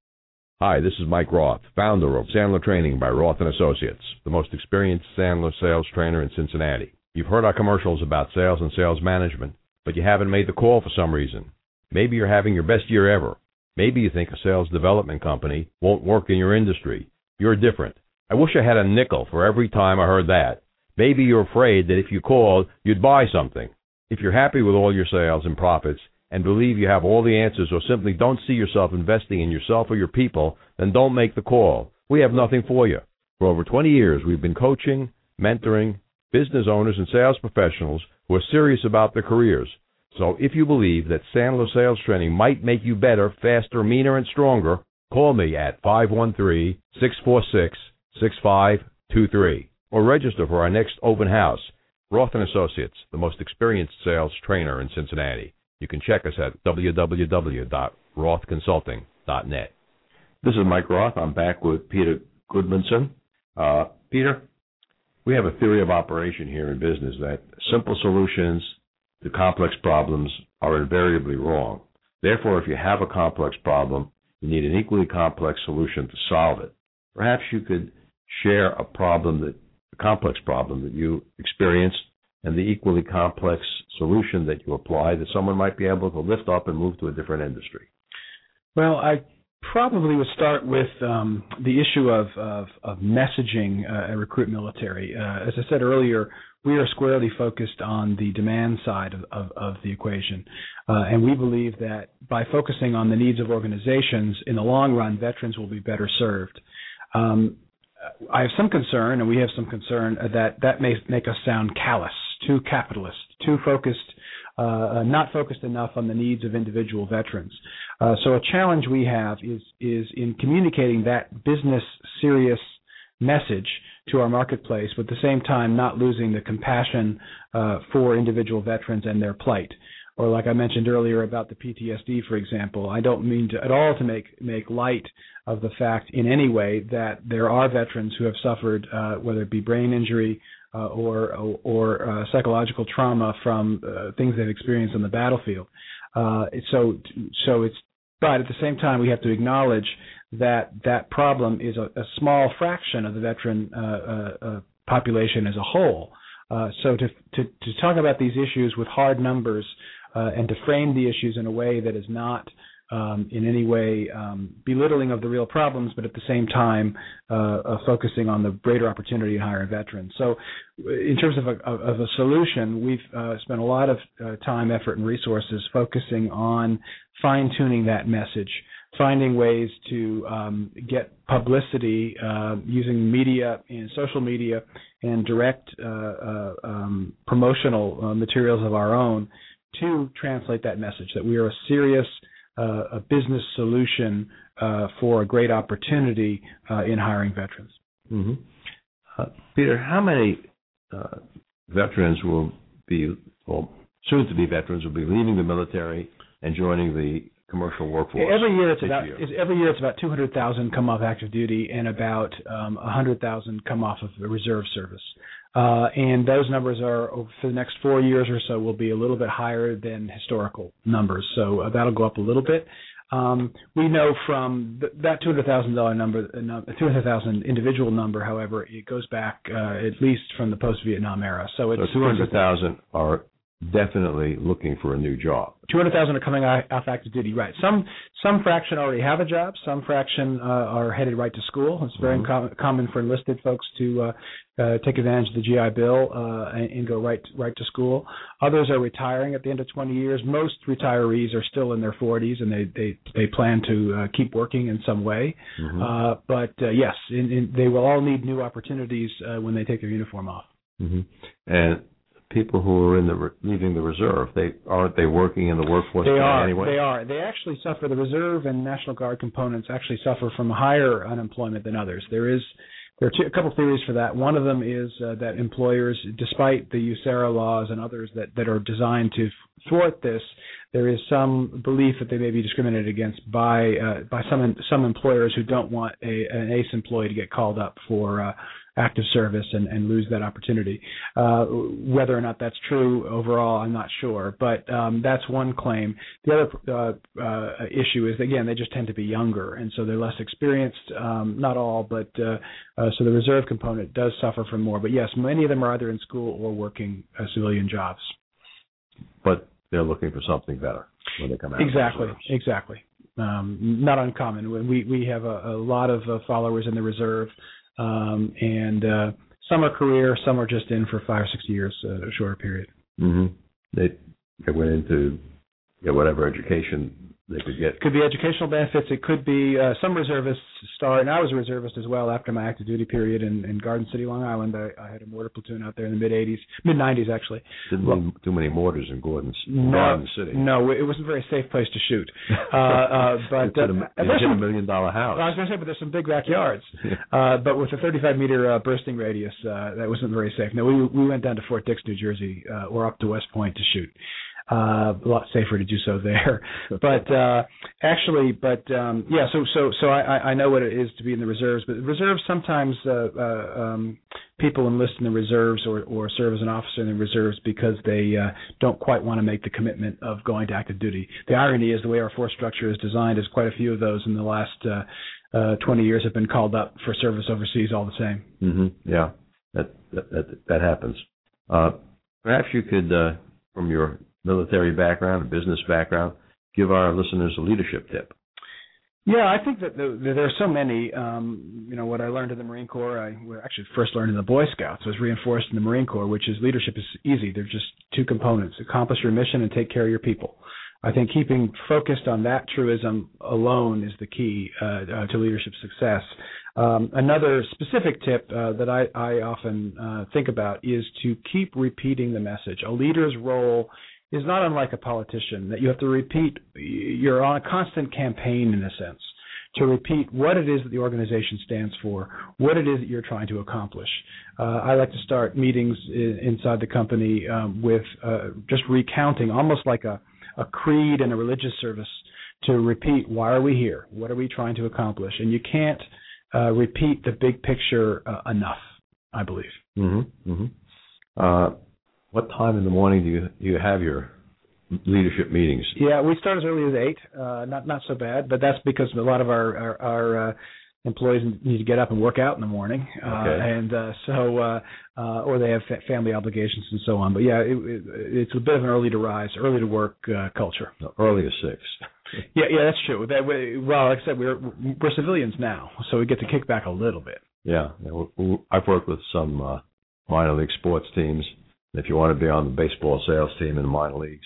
[SPEAKER 6] Hi, this is Mike Roth, founder of Sandler Training by Roth and Associates, the most experienced Sandler sales trainer in Cincinnati. You've heard our commercials about sales and sales management, but you haven't made the call for some reason. Maybe you're having your best year ever. Maybe you think a sales development company won't work in your industry. You're different. I wish I had a nickel for every time I heard that. Maybe you're afraid that if you called, you'd buy something. If you're happy with all your sales and profits and believe you have all the answers or simply don't see yourself investing in yourself or your people, then don't make the call. We have nothing for you. For over 20 years, we've been coaching, mentoring, business owners and sales professionals who are serious about their careers. So if you believe that Sandler sales training might make you better, faster, meaner, and stronger, call me at 513-646-6523 or register for our next open house. Roth & Associates, the most experienced sales trainer in Cincinnati. You can check us at www.rothconsulting.net.
[SPEAKER 2] This is Mike Roth. I'm back with Peter Gudmundsson. Uh, Peter, we have a theory of operation here in business that simple solutions to complex problems are invariably wrong. Therefore, if you have a complex problem, you need an equally complex solution to solve it. Perhaps you could share a problem that complex problem that you experienced and the equally complex solution that you apply that someone might be able to lift up and move to a different industry.
[SPEAKER 3] Well, I probably would start with um, the issue of, of, of messaging uh, at Recruit Military. Uh, as I said earlier, we are squarely focused on the demand side of, of, of the equation. Uh, and we believe that by focusing on the needs of organizations, in the long run, veterans will be better served. Um, I have some concern, and we have some concern, that that may make us sound callous, too capitalist, too focused uh, uh, not focused enough on the needs of individual veterans. Uh, so a challenge we have is is in communicating that business serious message to our marketplace, but at the same time not losing the compassion uh, for individual veterans and their plight. Or like I mentioned earlier about the PTSD, for example, I don't mean to, at all to make make light of the fact in any way that there are veterans who have suffered, uh, whether it be brain injury, uh, or or uh, psychological trauma from uh, things they've experienced on the battlefield. Uh, so so it's but at the same time we have to acknowledge that that problem is a, a small fraction of the veteran uh, uh, population as a whole. so to, to to talk about these issues with hard numbers and to frame the issues in a way that is not um, in any way um, belittling of the real problems, but at the same time uh, uh, focusing on the greater opportunity in hiring veterans. So, in terms of a, of a solution, we've uh, spent a lot of uh, time, effort, and resources focusing on fine tuning that message, finding ways to um, get publicity uh, using media and social media and direct uh, um, promotional materials of our own to translate that message that we are a serious uh, a business solution uh, for a great opportunity uh, in hiring veterans.
[SPEAKER 2] Mm-hmm. Uh, Peter, how many uh, veterans will be, well, soon to be veterans, will be leaving the military and joining the commercial workforce?
[SPEAKER 3] Every year it's about
[SPEAKER 2] year?
[SPEAKER 3] it's, every year it's about 200,000 come off active duty and about um, 100,000 come off of the reserve service. Uh, and those numbers are for the next four years or so will be a little bit higher than historical numbers. So uh, that'll go up a little bit. Um, we know from th- that two hundred thousand dollar number, uh, two hundred thousand individual number. However, it goes back uh, at least from the post Vietnam era. So it's
[SPEAKER 2] So 200,000 are definitely looking for a new job.
[SPEAKER 3] Two hundred thousand are coming off active duty, right? Some some fraction already have a job. Some fraction uh, are headed right to school. It's very
[SPEAKER 2] Mhm.
[SPEAKER 3] com- common for enlisted folks to uh, uh, take advantage of the GI Bill uh, and, and go right right to school. Others are retiring at the end of twenty years. Most retirees are still in their forties, and they they they plan to uh, keep working in some way.
[SPEAKER 2] Mhm.
[SPEAKER 3] Uh, but uh, yes, in, in, they will all need new opportunities uh, when they take their uniform off.
[SPEAKER 2] hmm And people who are in the re- leaving the reserve, they aren't they working in the workforce
[SPEAKER 3] They are.
[SPEAKER 2] anyway?
[SPEAKER 3] They are. They actually suffer. The reserve and National Guard components actually suffer from higher unemployment than others. There is there are two, a couple theories for that. One of them is uh, that employers, despite the USERRA laws and others that, that are designed to thwart this, there is some belief that they may be discriminated against by uh, by some some employers who don't want a, an ACE employee to get called up for uh, active service and, and lose that opportunity. Uh, whether or not that's true overall, I'm not sure, but um, that's one claim. The other uh, uh, issue is again they just tend to be younger, and so they're less experienced. Um, not all, but uh, uh, so the reserve component does suffer from more. But yes, many of them are either in school or working uh, civilian jobs.
[SPEAKER 2] But they're looking for something better when they come out.
[SPEAKER 3] Exactly, exactly. Um, not uncommon. We we have a, a lot of uh, followers in the reserve, um, and uh, some are career, some are just in for five or six years, uh, a shorter period.
[SPEAKER 2] hmm They they went into get whatever education they could get.
[SPEAKER 3] It could be educational benefits. It could be uh, some reservists start, and I was a reservist as well after my active duty period in, in Garden City, Long Island. I, I had a mortar platoon out there in the mid '80s, mid '90s actually.
[SPEAKER 2] Didn't
[SPEAKER 3] Well-
[SPEAKER 2] too many mortars in Gordon's
[SPEAKER 3] No,
[SPEAKER 2] Garden City.
[SPEAKER 3] no, it wasn't a very safe place to shoot. Uh, uh, but
[SPEAKER 2] a-
[SPEAKER 3] uh, there's
[SPEAKER 2] in a million dollar house.
[SPEAKER 3] I was going to say, but there's some big backyards. Uh, but with a 35 meter uh, bursting radius, uh, that wasn't very safe. No, we we went down to Fort Dix, New Jersey, uh, or up to West Point to shoot. Uh, a lot safer to do so there. But uh, actually, but um, yeah, so so so I, I know what it is to be in the reserves. But reserves sometimes uh, uh, um, people enlist in the reserves or or serve as an officer in the reserves because they uh, don't quite want to make the commitment of going to active duty. The irony is the way our force structure is designed is quite a few of those in the last. Uh, uh, 20 years have been called up for service overseas all the same.
[SPEAKER 2] hmm Yeah, that that that, that happens. Uh, perhaps you could, uh, from your military background and business background, give our listeners a leadership tip.
[SPEAKER 3] Yeah, I think that the, there are so many. Um, you know, what I learned in the Marine Corps, I actually first learned in the Boy Scouts, was reinforced in the Marine Corps, which is leadership is easy. There's just two components: accomplish your mission and take care of your people. I think keeping focused on that truism alone is the key uh, uh, to leadership success. Um, another specific tip uh, that I, I often uh, think about is to keep repeating the message. A leader's role is not unlike a politician that you have to repeat. You're on a constant campaign in a sense to repeat what it is that the organization stands for, what it is that you're trying to accomplish. Uh, I like to start meetings in, inside the company um, with uh, just recounting, almost like a, a creed and a religious service, to repeat why are we here, what are we trying to accomplish, and you can't uh, repeat the big picture uh, enough. I believe.
[SPEAKER 2] Mm-hmm. Mm-hmm. Uh, what time in the morning do you do you have your leadership meetings?
[SPEAKER 3] Yeah, we start as early as eight. Uh, not not so bad, but that's because a lot of our our, our uh, employees need to get up and work out in the morning, uh,
[SPEAKER 2] Okay.
[SPEAKER 3] and uh, so uh, uh, or they have fa- family obligations and so on. But yeah, it, it, it's a bit of an early to rise, early to work uh, culture.
[SPEAKER 2] No, early as six.
[SPEAKER 3] Yeah, yeah, that's true. That way, well, like I said, we're we're civilians now, so we get to kick back a little bit.
[SPEAKER 2] Yeah, yeah, w- w- I've worked with some uh, minor league sports teams. If you want to be on the baseball sales team in the minor leagues,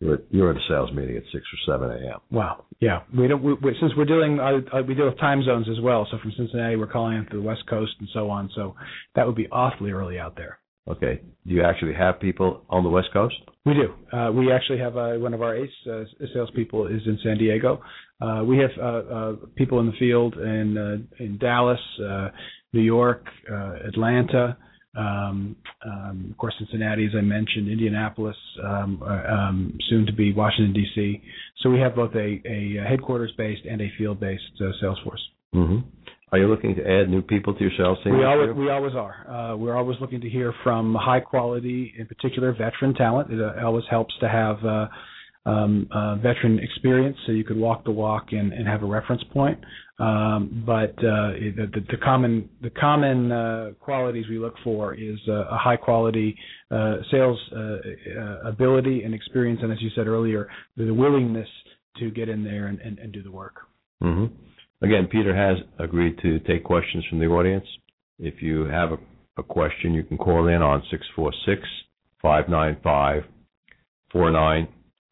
[SPEAKER 2] you're you're at a sales meeting at six or seven a.m.
[SPEAKER 3] Wow. Yeah. We don't. We, we, since we're dealing, uh, uh, we deal with time zones as well. So from Cincinnati, we're calling into the West Coast and so on. So that would be awfully early out there.
[SPEAKER 2] Okay, do you actually have people on the West Coast?
[SPEAKER 3] We do. Uh, we actually have uh, one of our ACE uh, salespeople is in San Diego. Uh, we have uh, uh, people in the field in uh, in Dallas, uh, New York, uh, Atlanta, um, um, of course, Cincinnati, as I mentioned, Indianapolis, um, uh, um, soon to be Washington D.C. So we have both a, a headquarters-based and a field-based uh, sales force.
[SPEAKER 2] Mm-hmm. Are you looking to add new people to your sales team?
[SPEAKER 3] We always, we always are. Uh, we're always looking to hear from high quality, in particular, veteran talent. It uh, always helps to have uh, um, uh, veteran experience, so you could walk the walk and, and have a reference point. Um, but uh, the, the, common the common uh, qualities we look for is a high quality uh, sales uh, uh, ability and experience, and as you said earlier, the willingness to get in there and, and, and do the work.
[SPEAKER 2] Mm-hmm. Again, Peter has agreed to take questions from the audience. If you have a, a question, you can call in on 646 595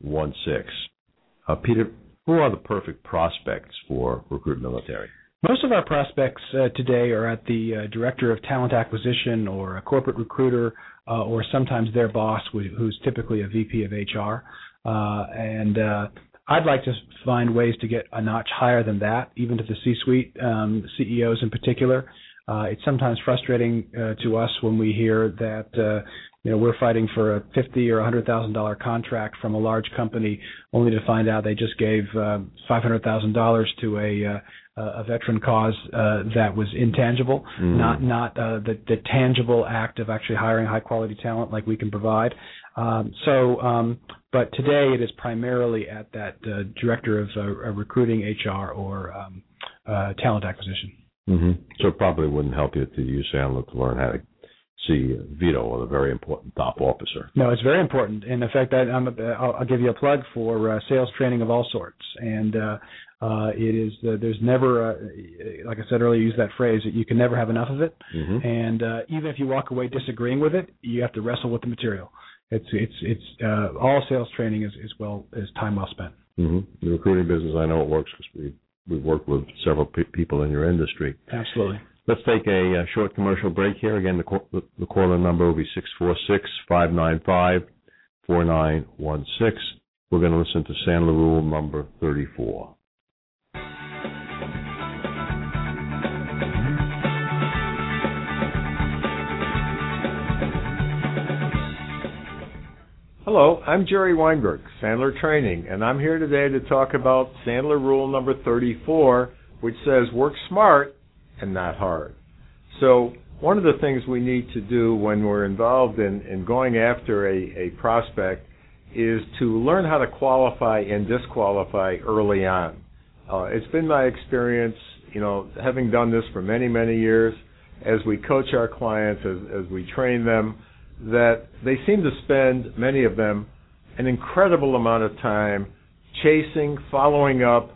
[SPEAKER 2] 4916. Peter, who are the perfect prospects for Recruit Military?
[SPEAKER 3] Most of our prospects uh, today are at the uh, director of talent acquisition or a corporate recruiter uh, or sometimes their boss, who's typically a VP of HR. Uh, and uh, I'd like to find ways to get a notch higher than that, even to the C-suite, um, CEOs in particular. Uh, it's sometimes frustrating to us when we hear that you know, we're fighting for a fifty or a hundred thousand dollar contract from a large company, only to find out they just gave uh, five hundred thousand dollars to a uh, a veteran cause uh, that was intangible, mm. not not uh, the the tangible act of actually hiring high quality talent like we can provide. Um, so, um, but today it is primarily at that uh, director of uh, recruiting, HR, or um, uh, talent acquisition.
[SPEAKER 2] Mm-hmm. So it probably wouldn't help you to use Sandler to learn how to see Vito a very important top officer.
[SPEAKER 3] No, it's very important. And in fact, I, I'm a, I'll, I'll give you a plug for uh, sales training of all sorts. And uh, uh, it is uh, there's never, uh, like I said earlier, use that phrase. that You can never have enough of it.
[SPEAKER 2] Mm-hmm.
[SPEAKER 3] And uh, even if you walk away disagreeing with it, you have to wrestle with the material. It's it's it's uh, all sales training is, is well is time well spent.
[SPEAKER 2] Mm-hmm. The recruiting business, I know it works because we we've worked with several pe- people in your industry.
[SPEAKER 3] Absolutely.
[SPEAKER 2] Let's take a, a short commercial break here. Again, the, call, the, caller number will be 646-595-4916. We're going to listen to Sandler Rule number 34.
[SPEAKER 7] Hello, I'm Jerry Weinberg, Sandler Training, and I'm here today to talk about Sandler Rule number 34, which says work smart and not hard. So one of the things we need to do when we're involved in, in going after a, a prospect is to learn how to qualify and disqualify early on. Uh, it's been my experience, you know, having done this for many, many years, as we coach our clients, as, as we train them, that they seem to spend, many of them, an incredible amount of time chasing, following up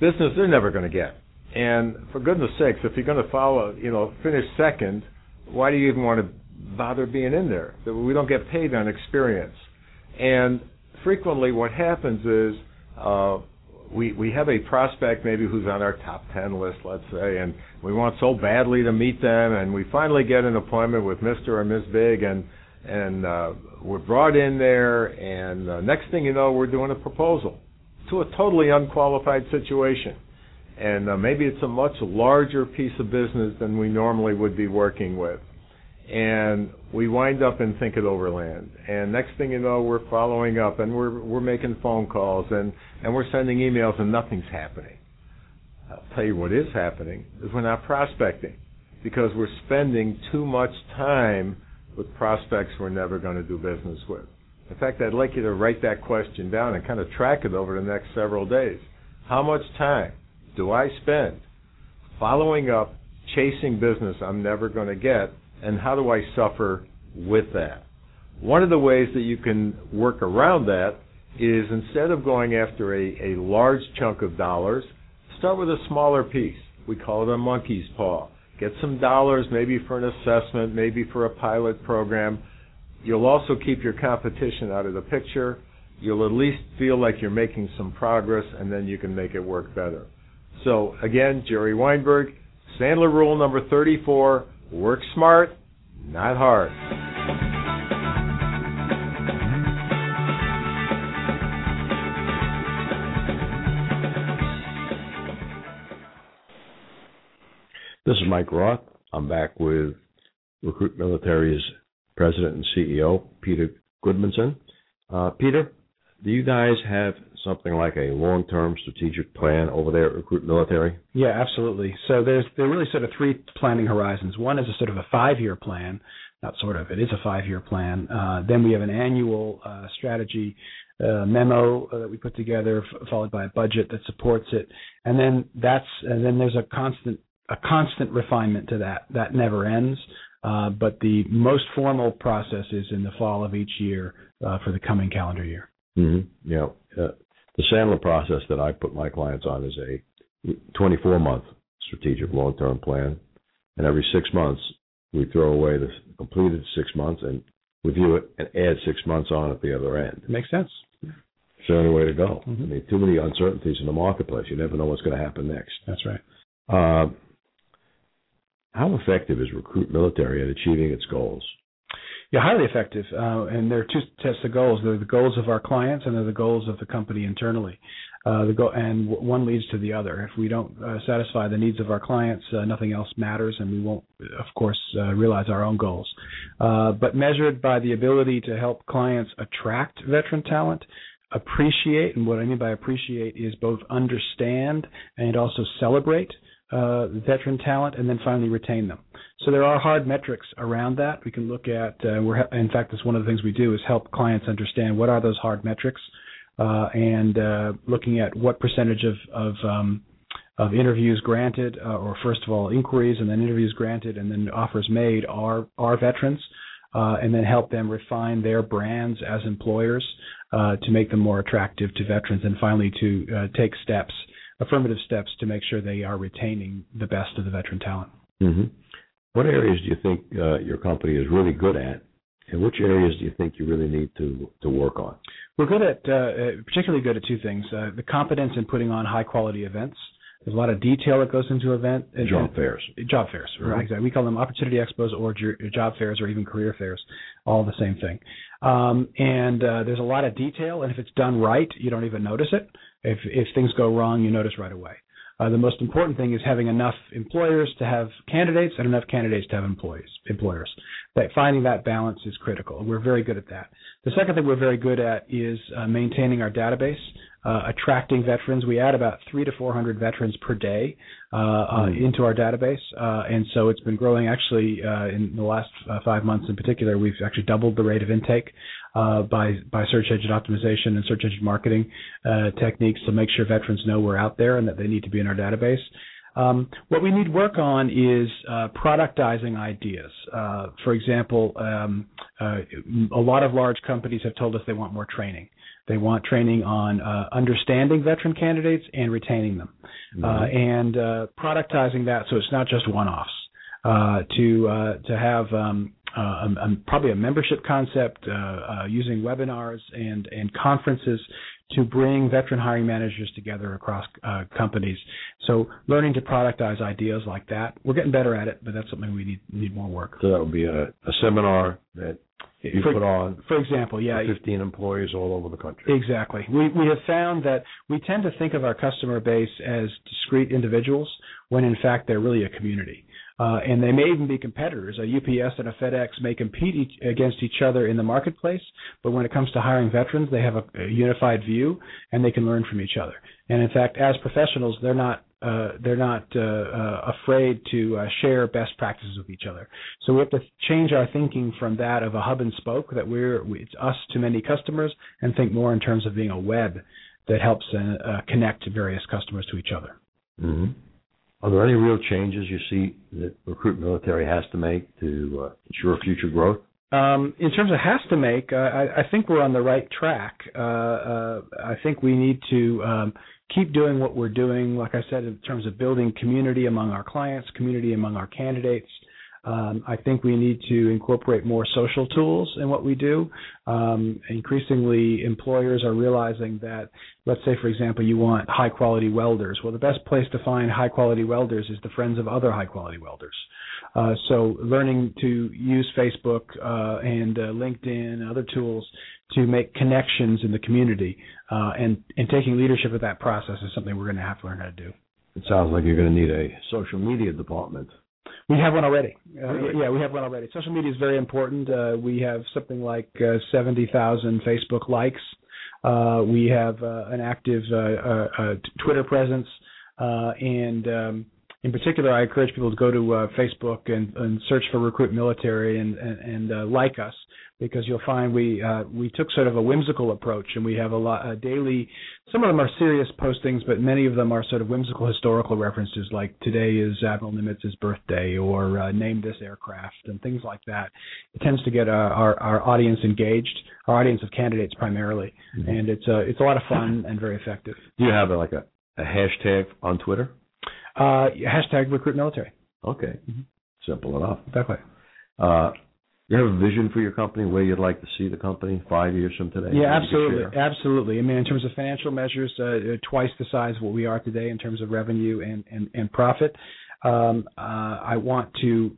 [SPEAKER 7] business they're never going to get. And for goodness sakes, if you're going to follow, you know, finish second, why do you even want to bother being in there? We don't get paid on experience. And frequently, what happens is uh, we we have a prospect maybe who's on our top ten list, let's say, and we want so badly to meet them, and we finally get an appointment with Mister or Miss Big, and and uh, we're brought in there, and uh, next thing you know, we're doing a proposal to a totally unqualified situation and uh, maybe it's a much larger piece of business than we normally would be working with. And we wind up in Think It Overland. And next thing you know, we're following up and we're we're making phone calls and and we're sending emails and nothing's happening. I'll tell you what is happening is we're not prospecting because we're spending too much time with prospects we're never going to do business with. In fact, I'd like you to write that question down and kind of track it over the next several days. How much time do I spend following up, chasing business I'm never going to get, and how do I suffer with that? One of the ways that you can work around that is instead of going after a, a large chunk of dollars, start with a smaller piece. We call it a monkey's paw. Get some dollars, maybe for an assessment, maybe for a pilot program. You'll also keep your competition out of the picture. You'll at least feel like you're making some progress, and then you can make it work better. So again, Jerry Weinberg, Sandler rule number 34, work smart, not hard.
[SPEAKER 2] This is Mike Roth. I'm back with Recruit Military's president and CEO, Peter Gudmundsson. Uh, Peter, do you guys have something like a long-term strategic plan over there at Recruit Military?
[SPEAKER 3] Yeah, absolutely. So there's there are really sort of three planning horizons. One is a sort of a five-year plan, not sort of, it is a five-year plan. Uh, then we have an annual uh, strategy uh, memo uh, that we put together, f- followed by a budget that supports it, and then that's and then there's a constant a constant refinement to that that never ends. Uh, but the most formal process is in the fall of each year uh, for the coming calendar year.
[SPEAKER 2] Mm-hmm. Yeah. Uh, the Sandler process that I put my clients on is a 24 month strategic long term plan. And every six months, we throw away the completed six months and review it and add six months on at the other end.
[SPEAKER 3] It makes sense.
[SPEAKER 2] It's the only way to go. Mm-hmm. I mean, too many uncertainties in the marketplace. You never know what's going to happen next.
[SPEAKER 3] That's right.
[SPEAKER 2] Uh, how effective is Recruit Military at achieving its goals?
[SPEAKER 3] Yeah, highly effective. Uh, and there are two sets of goals. They're the goals of our clients, and they're the goals of the company internally. Uh, the go- and w- one leads to the other. If we don't uh, satisfy the needs of our clients, uh, nothing else matters, and we won't, of course, uh, realize our own goals. Uh, but measured by the ability to help clients attract veteran talent, appreciate, and what I mean by appreciate is both understand and also celebrate uh, veteran talent, and then finally retain them. So there are hard metrics around that. We can look at. Uh, we're in fact, that's one of the things we do is help clients understand what are those hard metrics, uh, and uh, looking at what percentage of of, um, of interviews granted, uh, or first of all inquiries and then interviews granted and then offers made are are veterans. Uh, and then help them refine their brands as employers uh, to make them more attractive to veterans, and finally to uh, take steps affirmative steps to make sure they are retaining the best of the veteran talent.
[SPEAKER 2] Mm-hmm. What areas do you think uh, your company is really good at, and which areas do you think you really need to to work on?
[SPEAKER 3] We're good at, uh, particularly good at two things: uh, the competence in putting on high quality events. There's a lot of detail that goes into event
[SPEAKER 2] job fairs.
[SPEAKER 3] Job fairs, mm-hmm. Exactly. We call them opportunity expos or job fairs or even career fairs, all the same thing. Um, and uh, there's a lot of detail, and if it's done right, you don't even notice it. If if things go wrong, you notice right away. Uh, the most important thing is having enough employers to have candidates and enough candidates to have employees, employers. That finding that balance is critical. We're very good at that. The second thing we're very good at is uh, maintaining our database, uh, attracting veterans. We add about three to four hundred veterans per day mm. into our database, uh, and so it's been growing. Actually, in the last five months, in particular, we've actually doubled the rate of intake by by search engine optimization and search engine marketing techniques to make sure veterans know we're out there and that they need to be in our database. Um, what we need work on is uh, productizing ideas. Uh, for example, um, uh, a lot of large companies have told us they want more training. They want training on uh, understanding veteran candidates and retaining them, mm-hmm. Uh, and uh, productizing that so it's not just one-offs. to to have um, uh, probably a membership concept uh, uh, using webinars and, and conferences to bring veteran hiring managers together across uh, companies. So learning to productize ideas like that, we're getting better at it, but that's something we need need more work.
[SPEAKER 2] So that would be a, a seminar that you
[SPEAKER 3] for,
[SPEAKER 2] put on,
[SPEAKER 3] for example, yeah,
[SPEAKER 2] 15 employees all over the country.
[SPEAKER 3] Exactly. We we have found that we tend to think of our customer base as discrete individuals when in fact they're really a community. Uh, and they may even be competitors. A UPS and a FedEx may compete each, against each other in the marketplace, but when it comes to hiring veterans, they have a, a unified view and they can learn from each other. And in fact, as professionals, they're not uh, they're not uh, uh, afraid to uh, share best practices with each other. So we have to change our thinking from that of a hub and spoke that we're it's us to many customers, and think more in terms of being a web that helps uh, uh, connect various customers to each other.
[SPEAKER 2] Mm-hmm. Are there any real changes you see that Recruit Military has to make to ensure future growth?
[SPEAKER 3] Um, in terms of has to make, uh, I, I, think we're on the right track. Uh, uh, I think we need to um, keep doing what we're doing, like I said, in terms of building community among our clients, community among our candidates. Um, I think we need to incorporate more social tools in what we do. Um, increasingly, employers are realizing that, let's say, for example, you want high quality welders. Well, the best place to find high quality welders is the friends of other high quality welders. Uh, so, learning to use Facebook uh, and uh, LinkedIn and other tools to make connections in the community uh, and and taking leadership of that process is something we're going to have to learn how to do.
[SPEAKER 2] It sounds like you're going to need a social media department.
[SPEAKER 3] We have one already. Uh, really? Yeah, we have one already. Social media is very important. Uh, we have something like uh, 70,000 Facebook likes. Uh, we have uh, an active uh, Twitter presence, and um, in particular, I encourage people to go to Facebook and, and, search for Recruit Military and, and, and like us because you'll find we uh, we took sort of a whimsical approach, and we have a lot uh, daily. Some of them are serious postings, but many of them are sort of whimsical historical references, like today is Admiral Nimitz's birthday, or uh, name this aircraft, and things like that. It tends to get uh, our our audience engaged, our audience of candidates primarily, mm-hmm. and it's uh, it's a lot of fun and very effective.
[SPEAKER 2] Do you have a, like a, a hashtag on Twitter?
[SPEAKER 3] Uh, hashtag recruit military.
[SPEAKER 2] Okay, mm-hmm. simple enough.
[SPEAKER 3] Exactly.
[SPEAKER 2] Uh, you have a vision for your company where you'd like to see the company five years from today?
[SPEAKER 3] Yeah, absolutely, absolutely. I mean, in terms of financial measures, uh, uh, twice the size of what we are today in terms of revenue and and, and profit. Um, uh, I want to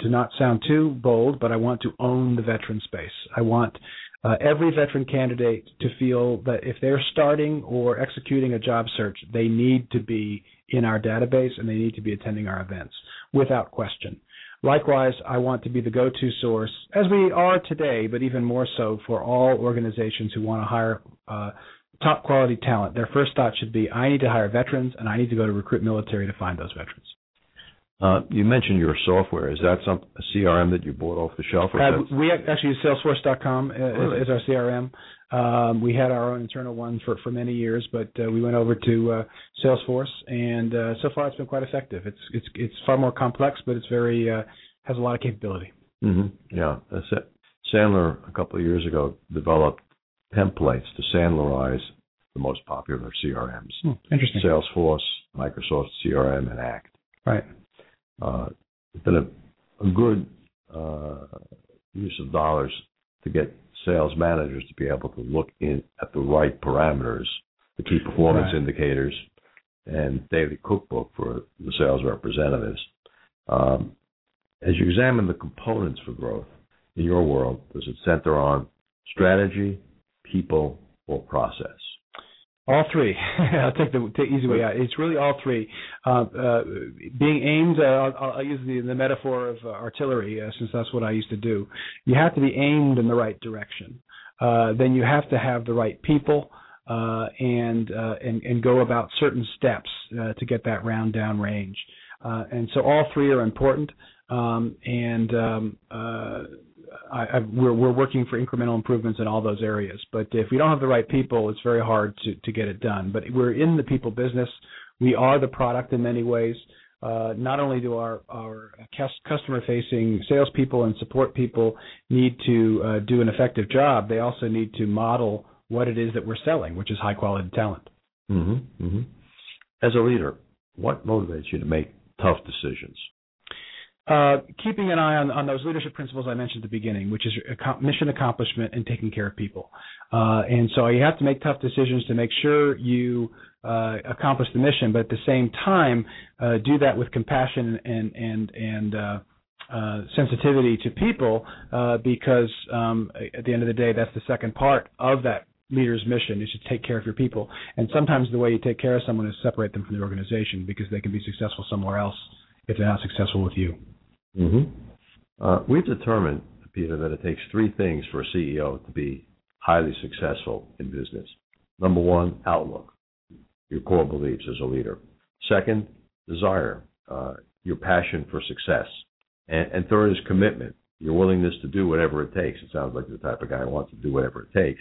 [SPEAKER 3] to not sound too bold, but I want to own the veteran space. I want uh, every veteran candidate to feel that if they're starting or executing a job search, they need to be in our database and they need to be attending our events without question. Likewise, I want to be the go-to source, as we are today, but even more so for all organizations who want to hire uh, top quality talent. Their first thought should be, I need to hire veterans, and I need to go to recruit military to find those veterans.
[SPEAKER 2] Uh, you mentioned your software. Is that some a CRM that you bought off the shelf?
[SPEAKER 3] Uh, we actually use Salesforce.com really? as, as our CRM. Um, we had our own internal one for, for many years, but uh, we went over to uh, Salesforce, and uh, so far it's been quite effective. It's it's it's far more complex, but it's very uh, has a lot of capability.
[SPEAKER 2] Mm-hmm. Yeah, it. Sandler a couple of years ago developed templates to Sandlerize the most popular CRMs.
[SPEAKER 3] Hmm, interesting.
[SPEAKER 2] Salesforce, Microsoft CRM, and Act.
[SPEAKER 3] Right.
[SPEAKER 2] Uh, it's been a, a good uh, use of dollars to get sales managers to be able to look in at the right parameters, the key performance right. indicators, and daily cookbook for the sales representatives. Um, as you examine the components for growth in your world, does it center on strategy, people, or process?
[SPEAKER 3] All three. I'll take the, the, easy way out. It's really all three. Uh, uh, being aimed, uh, I'll, I'll, use the, the metaphor of uh, artillery uh, since that's what I used to do. You have to be aimed in the right direction. Uh, then you have to have the right people and, and and go about certain steps to get that round down range. and so all three are important. Um, and um, I, I, we're, we're working for incremental improvements in all those areas. But if we don't have the right people, it's very hard to, to get it done. But we're in the people business. We are the product in many ways. Uh, not only do our, our customer facing salespeople and support people need to uh, do an effective job, they also need to model what it is that we're selling, which is high quality talent.
[SPEAKER 2] Mm-hmm, mm-hmm. As a leader, what motivates you to make tough decisions?
[SPEAKER 3] Uh, keeping an eye on, on those leadership principles I mentioned at the beginning, which is mission accomplishment and taking care of people. Uh, and so you have to make tough decisions to make sure you uh, accomplish the mission, but at the same time, uh, do that with compassion and and and uh, sensitivity to people, because um, at the end of the day, that's the second part of that leader's mission is to take care of your people. And sometimes the way you take care of someone is separate them from the organization because they can be successful somewhere else if they're not successful with you.
[SPEAKER 2] Mm-hmm. Uh, we've determined, Peter, that it takes three things for a CEO to be highly successful in business. Number one, outlook, your core beliefs as a leader. Second, desire, uh, your passion for success. And, and, third is commitment, your willingness to do whatever it takes. It sounds like the type of guy who wants to do whatever it takes.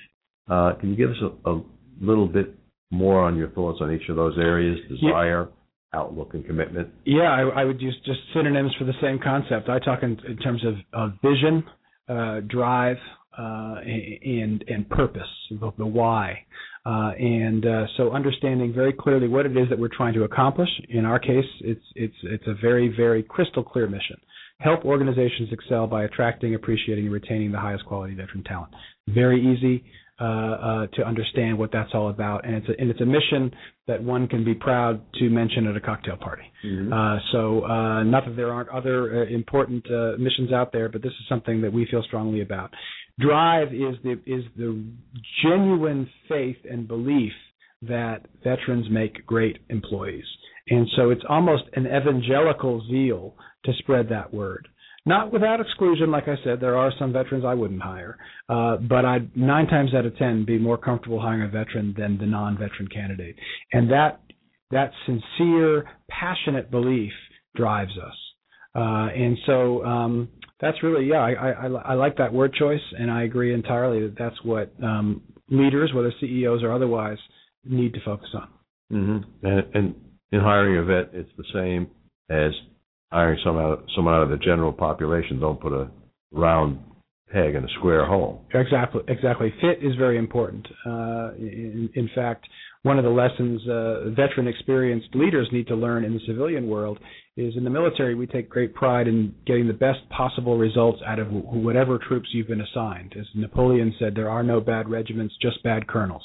[SPEAKER 2] Uh, can you give us a, a, little bit more on your thoughts on each of those areas? Desire, outlook and commitment?
[SPEAKER 3] Yeah, I, I would use just synonyms for the same concept. I talk in, in terms of, of vision, uh, drive, uh, and and purpose, the, the why, uh, and uh, so understanding very clearly what it is that we're trying to accomplish. In our case, it's it's it's a very very crystal clear mission. Help organizations excel by attracting, appreciating, and retaining the highest quality veteran talent. Very easy. Uh, uh, to understand what that's all about. And it's a, and it's a mission that one can be proud to mention at a cocktail party. Mm-hmm. Uh, so uh, not that there aren't other uh, important uh, missions out there, but this is something that we feel strongly about. Drive is the is the genuine faith and belief that veterans make great employees. And so it's almost an evangelical zeal to spread that word. Not without exclusion, like I said, there are some veterans I wouldn't hire, uh, but I'd nine times out of ten be more comfortable hiring a veteran than the non-veteran candidate, and that that sincere, passionate belief drives us. Uh, and so um, that's really, yeah, I, I, I, like that word choice, and I agree entirely that that's what um, leaders, whether CEOs or otherwise, need to focus on.
[SPEAKER 2] Mm-hmm. And, and in hiring a vet, it's the same as hiring out, someone out of the general population. Don't put a round peg in a square hole.
[SPEAKER 3] Exactly, exactly. Fit is very important. Uh, in, in, fact, one of the lessons uh, veteran experienced leaders need to learn in the civilian world is in the military we take great pride in getting the best possible results out of whatever troops you've been assigned. As Napoleon said, there are no bad regiments, just bad colonels.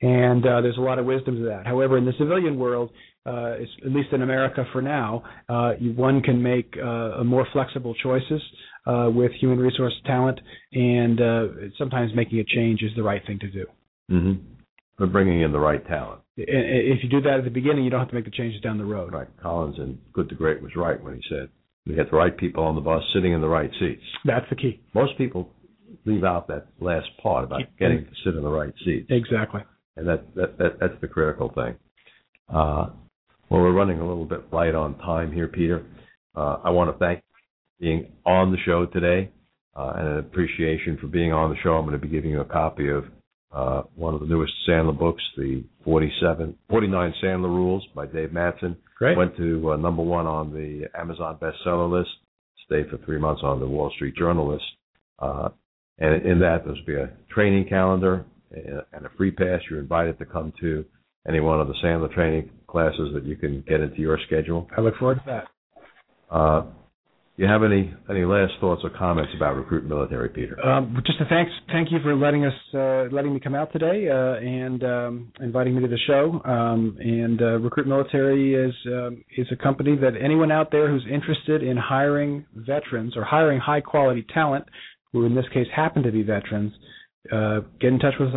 [SPEAKER 3] And uh, there's a lot of wisdom to that. However, in the civilian world, uh, at least in America for now, uh, one can make uh, more flexible choices uh, with human resource talent, and uh, sometimes making a change is the right thing to do.
[SPEAKER 2] Mm-hmm. But bringing in the right talent.
[SPEAKER 3] If you do that at the beginning, you don't have to make the changes down the road.
[SPEAKER 2] Right. Collins and Good to Great was right when he said we get the right people on the bus sitting in the right seats.
[SPEAKER 3] That's the key.
[SPEAKER 2] Most people leave out that last part about getting to sit in the right seats.
[SPEAKER 3] Exactly.
[SPEAKER 2] And that, that, that that's the critical thing. Uh, well, we're running a little bit light on time here, Peter. Uh, I want to thank being on the show today uh, and an appreciation for being on the show. I'm going to be giving you a copy of uh, one of the newest Sandler books, the 47, 49 Sandler Rules by Dave Mattson.
[SPEAKER 3] Great.
[SPEAKER 2] Went to uh, number one on the Amazon bestseller list. Stayed for three months on the Wall Street Journal list. Uh, and in that, there's be a training calendar and a free pass. You're invited to come to any one of the Sandler training classes that you can get into your schedule.
[SPEAKER 3] I look forward to that.
[SPEAKER 2] Uh, you have any any last thoughts or comments about Recruit Military, Peter?
[SPEAKER 3] Um, just a thanks, thank you for letting us uh, letting me come out today uh, and um, inviting me to the show. Um, and uh, Recruit Military is um, is a company that anyone out there who's interested in hiring veterans or hiring high quality talent, who in this case happen to be veterans, uh, get in touch with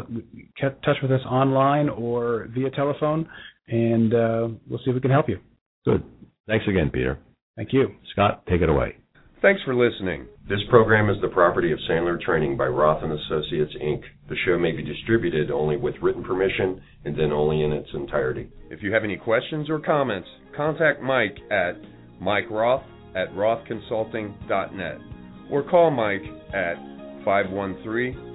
[SPEAKER 3] get touch with us online or via telephone, and uh, we'll see if we can help you.
[SPEAKER 2] Good. Thanks again, Peter.
[SPEAKER 3] Thank you.
[SPEAKER 2] Scott, take it away.
[SPEAKER 7] Thanks for listening. This program is the property of Sandler Training by Roth and Associates Inc. The show may be distributed only with written permission and then only in its entirety. If you have any questions or comments, contact Mike at Mike Roth at rothconsulting.net or call Mike at 513